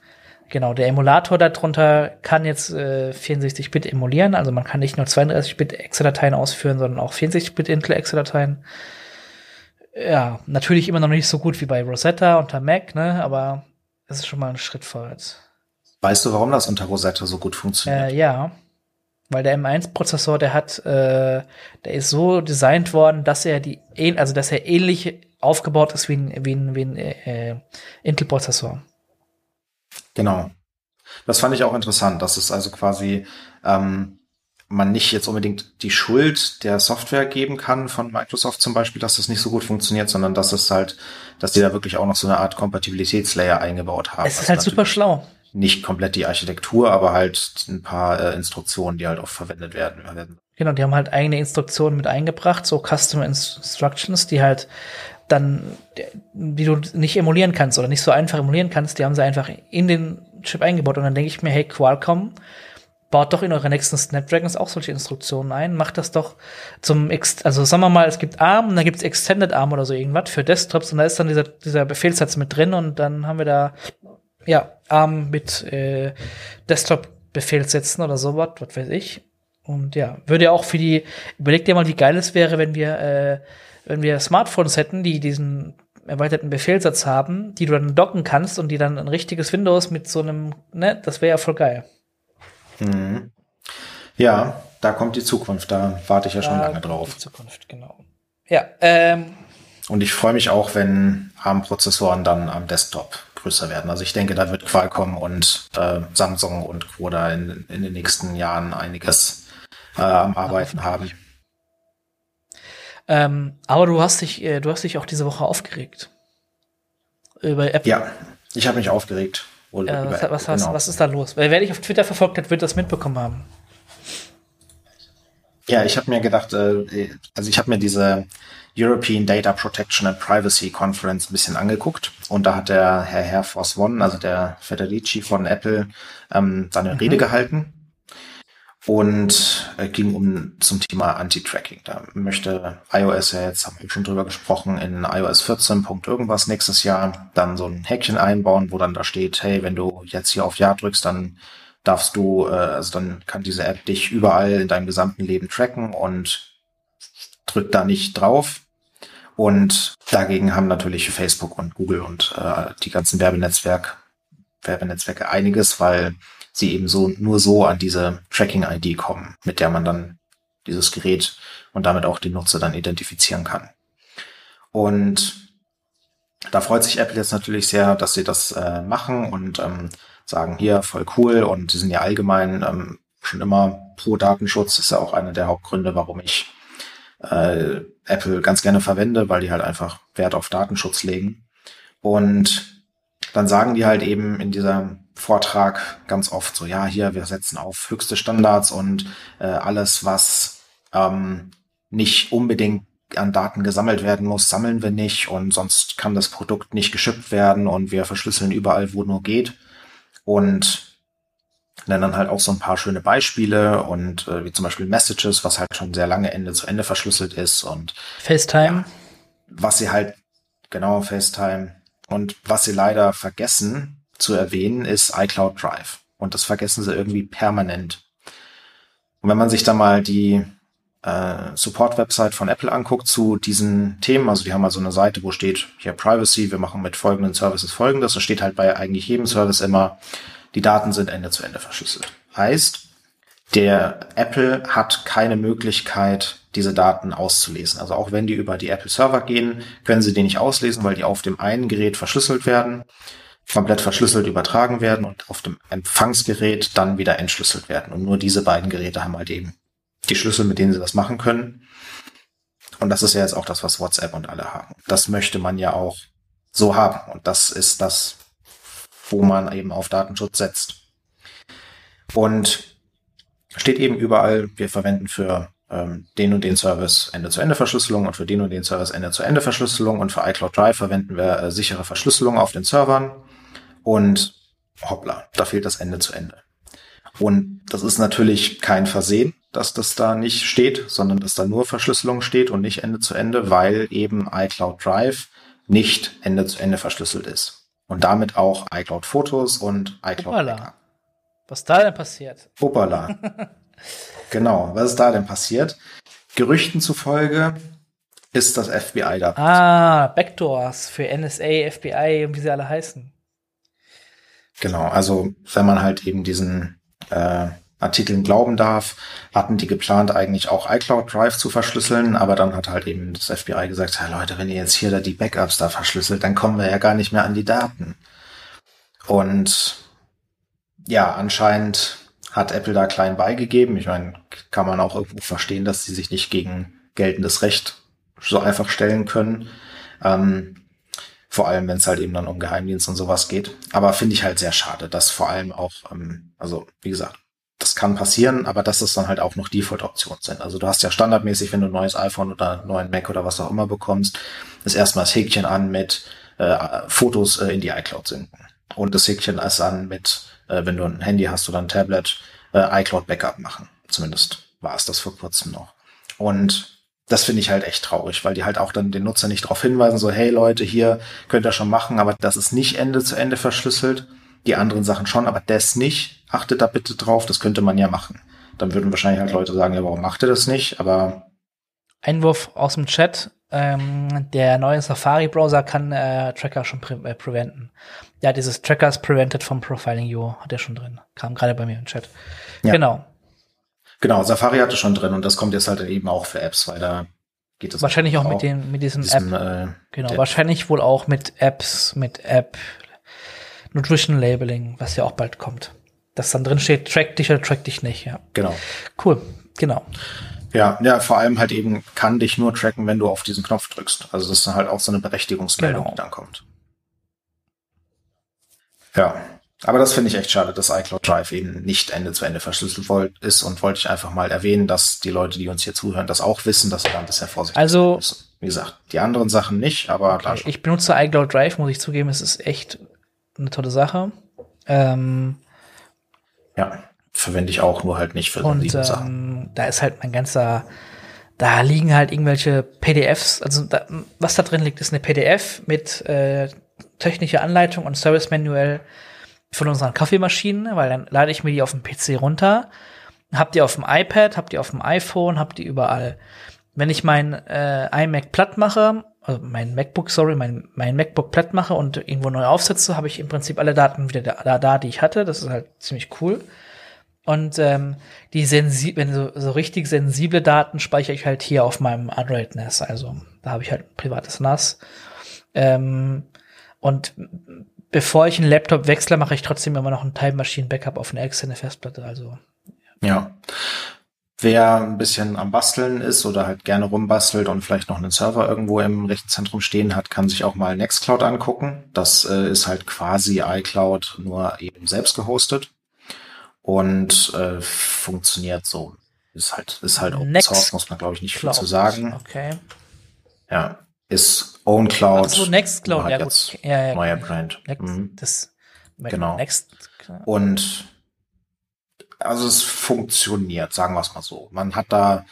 genau, der Emulator darunter kann jetzt äh, 64-Bit emulieren. Also man kann nicht nur 32-Bit Exe-Dateien ausführen, sondern auch 64-Bit Intel Exe-Dateien. Ja, natürlich immer noch nicht so gut wie bei Rosetta unter Mac, ne? Aber es ist schon mal ein Schritt vorwärts. Weißt du, warum das unter Rosetta so gut funktioniert? Äh, ja, weil der M1-Prozessor, der hat, äh, der ist so designt worden, dass er die, also dass er ähnlich aufgebaut ist wie ein, wie ein, wie ein äh, Intel-Prozessor. Genau. Das fand ich auch interessant, dass es also quasi ähm, man nicht jetzt unbedingt die Schuld der Software geben kann von Microsoft zum Beispiel, dass das nicht so gut funktioniert, sondern dass es halt, dass die da wirklich auch noch so eine Art Kompatibilitätslayer eingebaut haben. Es ist also halt super schlau. Nicht komplett die Architektur, aber halt ein paar äh, Instruktionen, die halt auch verwendet werden. Genau, die haben halt eigene Instruktionen mit eingebracht, so Custom Instructions, die halt dann, die du nicht emulieren kannst oder nicht so einfach emulieren kannst, die haben sie einfach in den Chip eingebaut. Und dann denke ich mir, hey, Qualcomm, baut doch in eure nächsten Snapdragons auch solche Instruktionen ein. Macht das doch zum, Ex also sagen wir mal, es gibt ARM und dann gibt's Extended ARM oder so irgendwas für Desktops und da ist dann dieser, dieser Befehlssatz mit drin und dann haben wir da, ja, ARM mit äh, Desktop-Befehlssätzen oder sowas, was weiß ich. Und ja, würde ja auch für die, überleg dir mal, wie geil es wäre, wenn wir, äh, wenn wir Smartphones hätten, die diesen erweiterten Befehlssatz haben, die du dann docken kannst und die dann ein richtiges Windows mit so einem, ne, das wäre ja voll geil. Mhm. Ja, da kommt die Zukunft. Da warte ich ja schon da lange drauf. Die Zukunft, genau. Ja. Ähm, Und ich freue mich auch, wenn ARM-Prozessoren dann am Desktop größer werden. Also ich denke, da wird Qualcomm und äh, Samsung und Co. da in, in den nächsten Jahren einiges äh, am Arbeiten haben. Ähm, aber du hast dich, äh, du hast dich auch diese Woche aufgeregt über Apple. Ja, ich habe mich aufgeregt. Ja, was, was, genau. was, ist da los? Weil wer dich auf Twitter verfolgt hat, wird das mitbekommen haben. Ja, ich habe mir gedacht, äh, also ich habe mir diese European Data Protection and Privacy Conference ein bisschen angeguckt und da hat der Herr Herr Force One, also der Federici von Apple, ähm, seine mhm. Rede gehalten und äh, ging um zum Thema Anti-Tracking. Da möchte iOS ja jetzt, haben wir schon drüber gesprochen, in iOS 14. irgendwas nächstes Jahr dann so ein Häkchen einbauen, wo dann da steht, hey, wenn du jetzt hier auf Ja drückst, dann darfst du, äh, also dann kann diese App dich überall in deinem gesamten Leben tracken und drück da nicht drauf. Und dagegen haben natürlich Facebook und Google und äh, die ganzen Werbenetzwerk, Werbenetzwerke einiges, weil sie eben so nur so an diese Tracking-ID kommen, mit der man dann dieses Gerät und damit auch den Nutzer dann identifizieren kann. Und da freut sich Apple jetzt natürlich sehr, dass sie das äh, machen und ähm, sagen, hier, voll cool. Und sie sind ja allgemein ähm, schon immer pro Datenschutz. Ist ja auch einer der Hauptgründe, warum ich äh, Apple ganz gerne verwende, weil die halt einfach Wert auf Datenschutz legen. Und dann sagen die halt eben in dieser Vortrag ganz oft so, ja, hier, wir setzen auf höchste Standards und äh, alles, was ähm, nicht unbedingt an Daten gesammelt werden muss, sammeln wir nicht und sonst kann das Produkt nicht geschippt werden und wir verschlüsseln überall, wo nur geht. Und nennen dann halt auch so ein paar schöne Beispiele und äh, wie zum Beispiel Messages, was halt schon sehr lange Ende zu Ende verschlüsselt ist und FaceTime. Ja, was sie halt, genau, FaceTime. Und was sie leider vergessen, zu erwähnen ist iCloud Drive. Und das vergessen sie irgendwie permanent. Und wenn man sich da mal die äh, Support-Website von Apple anguckt zu diesen Themen, also die haben mal so eine Seite, wo steht hier Privacy, wir machen mit folgenden Services folgendes. Da steht halt bei eigentlich jedem Service immer, die Daten sind Ende zu Ende verschlüsselt. Heißt, der Apple hat keine Möglichkeit, diese Daten auszulesen. Also auch wenn die über die Apple Server gehen, können sie die nicht auslesen, weil die auf dem einen Gerät verschlüsselt werden, komplett verschlüsselt übertragen werden und auf dem Empfangsgerät dann wieder entschlüsselt werden. Und nur diese beiden Geräte haben halt eben die Schlüssel, mit denen sie das machen können. Und das ist ja jetzt auch das, was WhatsApp und alle haben. Das möchte man ja auch so haben. Und das ist das, wo man eben auf Datenschutz setzt. Und steht eben überall, wir verwenden für ähm, den und den Service Ende-zu-Ende-Verschlüsselung und für den und den Service Ende-zu-Ende-Verschlüsselung und für iCloud Drive verwenden wir äh, sichere Verschlüsselung auf den Servern und hoppla, da fehlt das Ende-zu-Ende. Und das ist natürlich kein Versehen, dass das da nicht steht, sondern dass da nur Verschlüsselung steht und nicht Ende-zu-Ende, weil eben iCloud Drive nicht Ende-zu-Ende verschlüsselt ist. Und damit auch iCloud Fotos und iCloud Backup. Was da denn passiert? Hoppala. genau, was ist da denn passiert? Gerüchten zufolge ist das FBI da. Ah, Backdoors für NSA, FBI und wie sie alle heißen. Genau, also wenn man halt eben diesen äh, Artikeln glauben darf, hatten die geplant, eigentlich auch iCloud Drive zu verschlüsseln, aber dann hat halt eben das FBI gesagt, ja Leute, wenn ihr jetzt hier da die Backups da verschlüsselt, dann kommen wir ja gar nicht mehr an die Daten. Und ja, anscheinend hat Apple da klein beigegeben. Ich meine, kann man auch irgendwo verstehen, dass sie sich nicht gegen geltendes Recht so einfach stellen können. Ähm, vor allem, wenn es halt eben dann um Geheimdienst und sowas geht. Aber finde ich halt sehr schade, dass vor allem auch, ähm, also wie gesagt, kann passieren, aber dass es dann halt auch noch Default-Optionen sind. Also du hast ja standardmäßig, wenn du ein neues iPhone oder einen neuen Mac oder was auch immer bekommst, ist erstmal das Häkchen an mit äh, Fotos äh, in die iCloud sinken. Und das Häkchen ist an mit äh, wenn du ein Handy hast oder ein Tablet, äh, iCloud Backup machen. Zumindest war es das vor kurzem noch. Und das finde ich halt echt traurig, weil die halt auch dann den Nutzer nicht darauf hinweisen, so, hey Leute, hier könnt ihr schon machen, aber das ist nicht Ende zu Ende verschlüsselt. Die anderen Sachen schon, aber das nicht. Achtet da bitte drauf, das könnte man ja machen. Dann würden wahrscheinlich halt Leute sagen, ja, warum macht ihr das nicht? Aber Einwurf aus dem Chat. Ähm, der neue Safari-Browser kann äh, Tracker schon pre äh, preventen. Ja, dieses Trackers Prevented from Profiling You hat er schon drin. Kam gerade bei mir im Chat. Ja. Genau. Genau, Safari hatte schon drin und das kommt jetzt halt eben auch für Apps, weil da geht es wahrscheinlich auch, auch mit den mit diesem, diesem App. Äh, genau, wahrscheinlich wohl auch mit Apps, mit App Nutrition Labeling, was ja auch bald kommt. Das dann drin steht, track dich oder track dich nicht, ja. Genau. Cool, genau. Ja, ja, vor allem halt eben kann dich nur tracken, wenn du auf diesen Knopf drückst. Also das ist halt auch so eine Berechtigungsmeldung, genau. die dann kommt. Ja, aber das finde ich echt schade, dass iCloud Drive eben nicht Ende zu Ende verschlüsselt ist und wollte ich einfach mal erwähnen, dass die Leute, die uns hier zuhören, das auch wissen, dass sie dann bisher vorsichtig also, müssen. Wie gesagt, die anderen Sachen nicht, aber okay. Ich benutze iCloud Drive, muss ich zugeben, es ist echt eine tolle Sache. Ähm, ja verwende ich auch, nur halt nicht für und, ähm, Sachen. Da ist halt mein ganzer, da liegen halt irgendwelche PDFs, also da, was da drin liegt, ist eine PDF mit äh, technischer Anleitung und Service Manual von unseren Kaffeemaschinen, weil dann lade ich mir die auf dem PC runter, habt ihr auf dem iPad, habt ihr auf dem iPhone, habt ihr überall. Wenn ich mein äh, iMac platt mache, also mein MacBook, sorry, mein, mein MacBook platt mache und irgendwo neu aufsetze, habe ich im Prinzip alle Daten wieder da, da, die ich hatte. Das ist halt ziemlich cool. Und ähm, die sensi wenn so, so richtig sensible Daten speichere ich halt hier auf meinem Android NAS. Also da habe ich halt ein privates NAS. Ähm, und bevor ich einen Laptop wechsle, mache ich trotzdem immer noch ein Time Machine Backup auf eine externe Festplatte. Also ja. Wer ein bisschen am Basteln ist oder halt gerne rumbastelt und vielleicht noch einen Server irgendwo im Rechenzentrum stehen hat, kann sich auch mal Nextcloud angucken. Das äh, ist halt quasi iCloud, nur eben selbst gehostet und äh, funktioniert so. Ist halt, ist halt Open Source, muss man glaube ich nicht viel zu sagen. Okay. Ja, ist Own Cloud. Ach so, Nextcloud, ja gut. Ja, ja, neuer Brand. Next, mhm. das, genau. Next, und also es funktioniert, sagen wir es mal so. Man hat da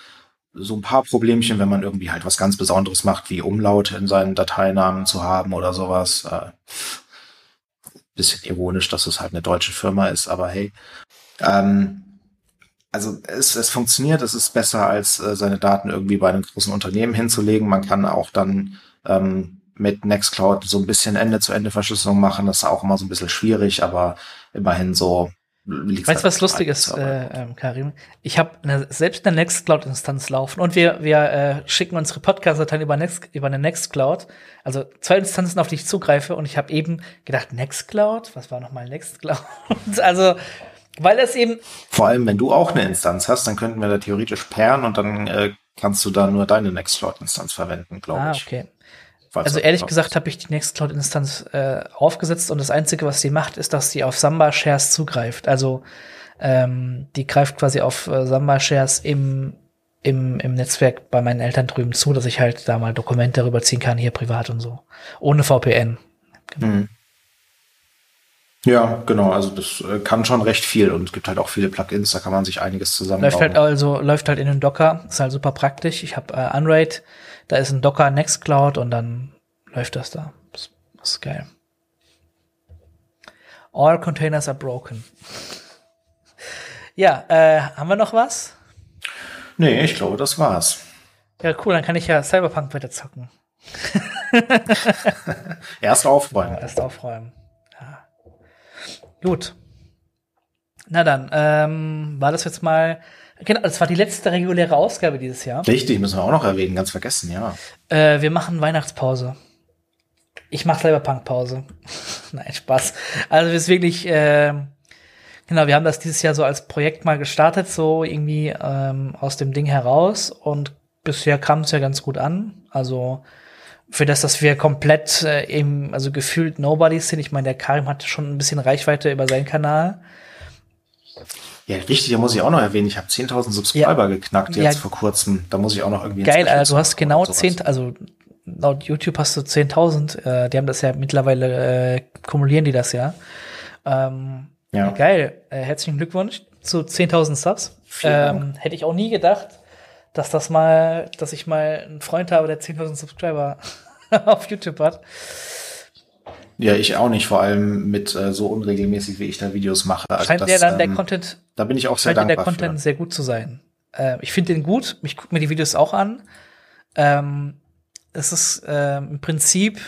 so ein paar Problemchen, wenn man irgendwie halt was ganz Besonderes macht, wie Umlaute in seinen Dateinamen zu haben oder sowas. Äh, bisschen ironisch, dass es halt eine deutsche Firma ist, aber hey. Ähm, also es, es funktioniert, es ist besser, als äh, seine Daten irgendwie bei einem großen Unternehmen hinzulegen. Man kann auch dann ähm, mit Nextcloud so ein bisschen Ende-zu-Ende-Verschlüsselung machen. Das ist auch immer so ein bisschen schwierig, aber immerhin so Weißt du, was lustig ist, äh, ähm, Karim? Ich habe eine, selbst eine Nextcloud-Instanz laufen und wir, wir äh, schicken unsere Podcast-Dateien über, Next, über eine Nextcloud. Also zwei Instanzen, auf die ich zugreife und ich habe eben gedacht, Nextcloud? Was war nochmal Nextcloud? also, weil es eben. Vor allem, wenn du auch eine Instanz hast, dann könnten wir da theoretisch pairen und dann äh, kannst du da nur deine Nextcloud-Instanz verwenden, glaube ah, ich. Ah, okay. Also ehrlich gesagt habe ich die Nextcloud-Instanz äh, aufgesetzt und das Einzige, was sie macht, ist, dass sie auf Samba-Shares zugreift. Also ähm, die greift quasi auf äh, Samba-Shares im, im, im Netzwerk bei meinen Eltern drüben zu, dass ich halt da mal Dokumente rüberziehen kann, hier privat und so. Ohne VPN. Genau. Mhm. Ja, genau. Also das äh, kann schon recht viel und es gibt halt auch viele Plugins, da kann man sich einiges zusammen. Läuft halt also läuft halt in den Docker, ist halt super praktisch. Ich habe äh, Unraid da ist ein Docker Nextcloud und dann läuft das da. Das, das ist geil. All containers are broken. Ja, äh, haben wir noch was? Nee, ich glaube, das war's. Ja, cool, dann kann ich ja Cyberpunk weiter zocken. erst aufräumen. Ja, erst aufräumen. Ja. Gut. Na dann, ähm, war das jetzt mal Genau, das war die letzte reguläre Ausgabe dieses Jahr. Richtig, müssen wir auch noch erwähnen, ganz vergessen, ja. Äh, wir machen Weihnachtspause. Ich mache selber Punkpause. Nein, Spaß. Also es ist wirklich, äh, genau, wir haben das dieses Jahr so als Projekt mal gestartet, so irgendwie ähm, aus dem Ding heraus und bisher kam es ja ganz gut an. Also für das, dass wir komplett äh, eben, also gefühlt Nobodies sind. Ich meine, der Karim hatte schon ein bisschen Reichweite über seinen Kanal. Ja, richtig, da muss ich auch noch erwähnen, ich habe 10.000 Subscriber ja. geknackt jetzt ja. vor kurzem. Da muss ich auch noch irgendwie Geil, also du hast genau 10, also laut YouTube hast du 10.000. Äh, die haben das ja mittlerweile, äh, kumulieren die das ja. Ähm, ja. Geil, äh, herzlichen Glückwunsch zu 10.000 Subs. Ähm, hätte ich auch nie gedacht, dass das mal, dass ich mal einen Freund habe, der 10.000 Subscriber auf YouTube hat. Ja, ich auch nicht, vor allem mit äh, so unregelmäßig, wie ich da Videos mache. Also scheint das, der dann ähm, der Content, da bin ich auch sehr dankbar der Content für. sehr gut zu sein. Äh, ich finde den gut, ich gucke mir die Videos auch an. Ähm, es ist äh, im Prinzip,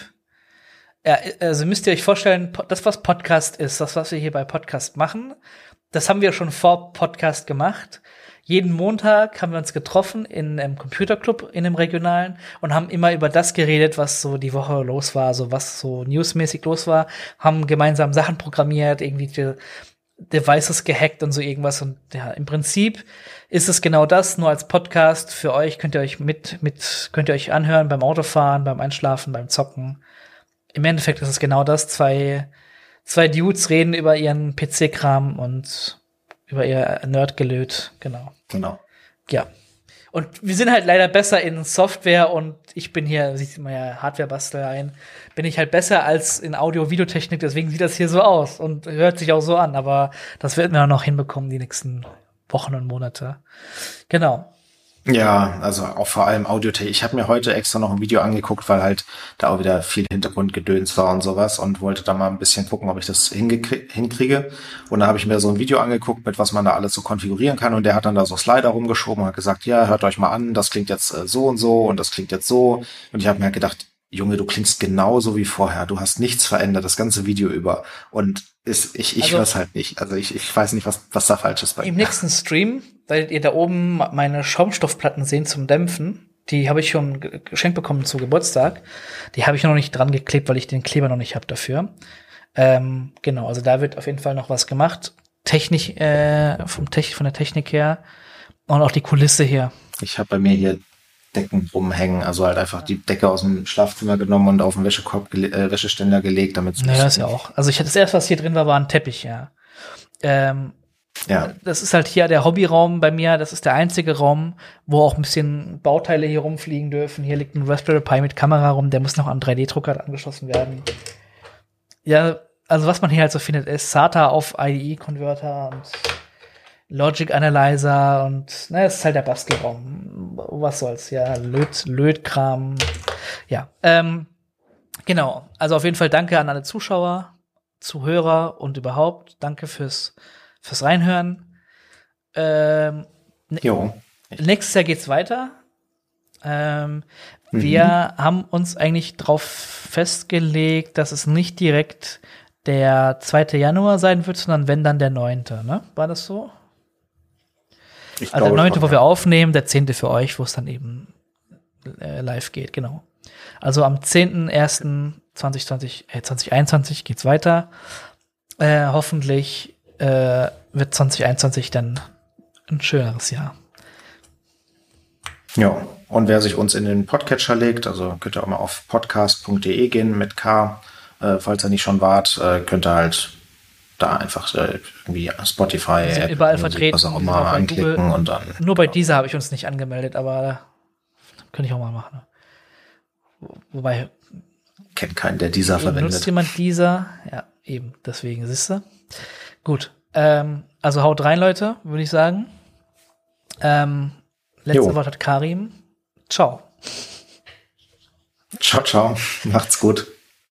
ja, also müsst ihr euch vorstellen, das, was Podcast ist, das, was wir hier bei Podcast machen, das haben wir schon vor Podcast gemacht jeden Montag haben wir uns getroffen in einem Computerclub in dem regionalen und haben immer über das geredet, was so die Woche los war, so was so newsmäßig los war, haben gemeinsam Sachen programmiert, irgendwie die Devices gehackt und so irgendwas und ja, im Prinzip ist es genau das, nur als Podcast für euch könnt ihr euch mit mit könnt ihr euch anhören beim Autofahren, beim Einschlafen, beim Zocken. Im Endeffekt ist es genau das, zwei zwei Dudes reden über ihren PC-Kram und über ihr Nerdgelöt, genau. Genau. Ja. Und wir sind halt leider besser in Software und ich bin hier, sieht man ja Hardware-Basteleien, bin ich halt besser als in Audio-Videotechnik, deswegen sieht das hier so aus und hört sich auch so an, aber das werden wir auch noch hinbekommen die nächsten Wochen und Monate. Genau. Ja, also auch vor allem Audiotech. Ich habe mir heute extra noch ein Video angeguckt, weil halt da auch wieder viel Hintergrundgedöns war und sowas und wollte da mal ein bisschen gucken, ob ich das hinkriege. Und da habe ich mir so ein Video angeguckt, mit was man da alles so konfigurieren kann. Und der hat dann da so Slider rumgeschoben und hat gesagt, ja, hört euch mal an, das klingt jetzt äh, so und so und das klingt jetzt so. Und ich habe mir halt gedacht, Junge, du klingst genauso wie vorher. Du hast nichts verändert, das ganze Video über. Und ist, ich, ich also, weiß halt nicht. Also ich, ich weiß nicht, was, was da falsch ist bei Im nächsten Stream werdet ihr da oben meine Schaumstoffplatten sehen zum Dämpfen. Die habe ich schon geschenkt bekommen zu Geburtstag. Die habe ich noch nicht dran geklebt, weil ich den Kleber noch nicht habe dafür. Ähm, genau, also da wird auf jeden Fall noch was gemacht. Technisch, äh, vom Tech, von der Technik her und auch die Kulisse her. Ich habe bei mir hier Decken rumhängen. Also halt einfach die Decke aus dem Schlafzimmer genommen und auf den Wäschekorb, äh, Wäscheständer gelegt, damit es. Naja, ist ja auch. Also ich hatte das erste, was hier drin war, war ein Teppich, ja. Ähm, ja. Das ist halt hier der Hobbyraum bei mir. Das ist der einzige Raum, wo auch ein bisschen Bauteile hier rumfliegen dürfen. Hier liegt ein Raspberry Pi mit Kamera rum. Der muss noch an 3D-Drucker angeschlossen werden. Ja, also was man hier halt so findet, ist SATA auf IDE-Converter und Logic Analyzer und ne, es ist halt der Bastelraum. Was soll's, ja, Löt, Lötkram. Ja, ähm, genau. Also auf jeden Fall danke an alle Zuschauer, Zuhörer und überhaupt. Danke fürs, fürs Reinhören. Ähm, ne, jo. Nächstes Jahr geht's weiter. Ähm, mhm. Wir haben uns eigentlich darauf festgelegt, dass es nicht direkt der 2. Januar sein wird, sondern wenn dann der 9. Ne? War das so? Ich also der 9., schon, wo ja. wir aufnehmen, der 10. für euch, wo es dann eben äh, live geht, genau. Also am 10.01.2020, äh, 2021 geht's weiter. Äh, hoffentlich äh, wird 2021 dann ein schöneres Jahr. Ja, und wer sich uns in den Podcatcher legt, also könnt ihr auch mal auf podcast.de gehen mit K, äh, falls ihr nicht schon wart, äh, könnt ihr halt da einfach äh, irgendwie Spotify, App, überall vertreten, was auch immer anklicken Google. und dann. Nur bei dieser habe ich uns nicht angemeldet, aber könnte ich auch mal machen. Wobei. Kennt keinen, der dieser verwendet. Nutzt jemand dieser? Ja, eben. Deswegen, siehst du. Gut. Ähm, also haut rein, Leute, würde ich sagen. Ähm, letzte jo. Wort hat Karim. Ciao. Ciao, ciao. Macht's gut.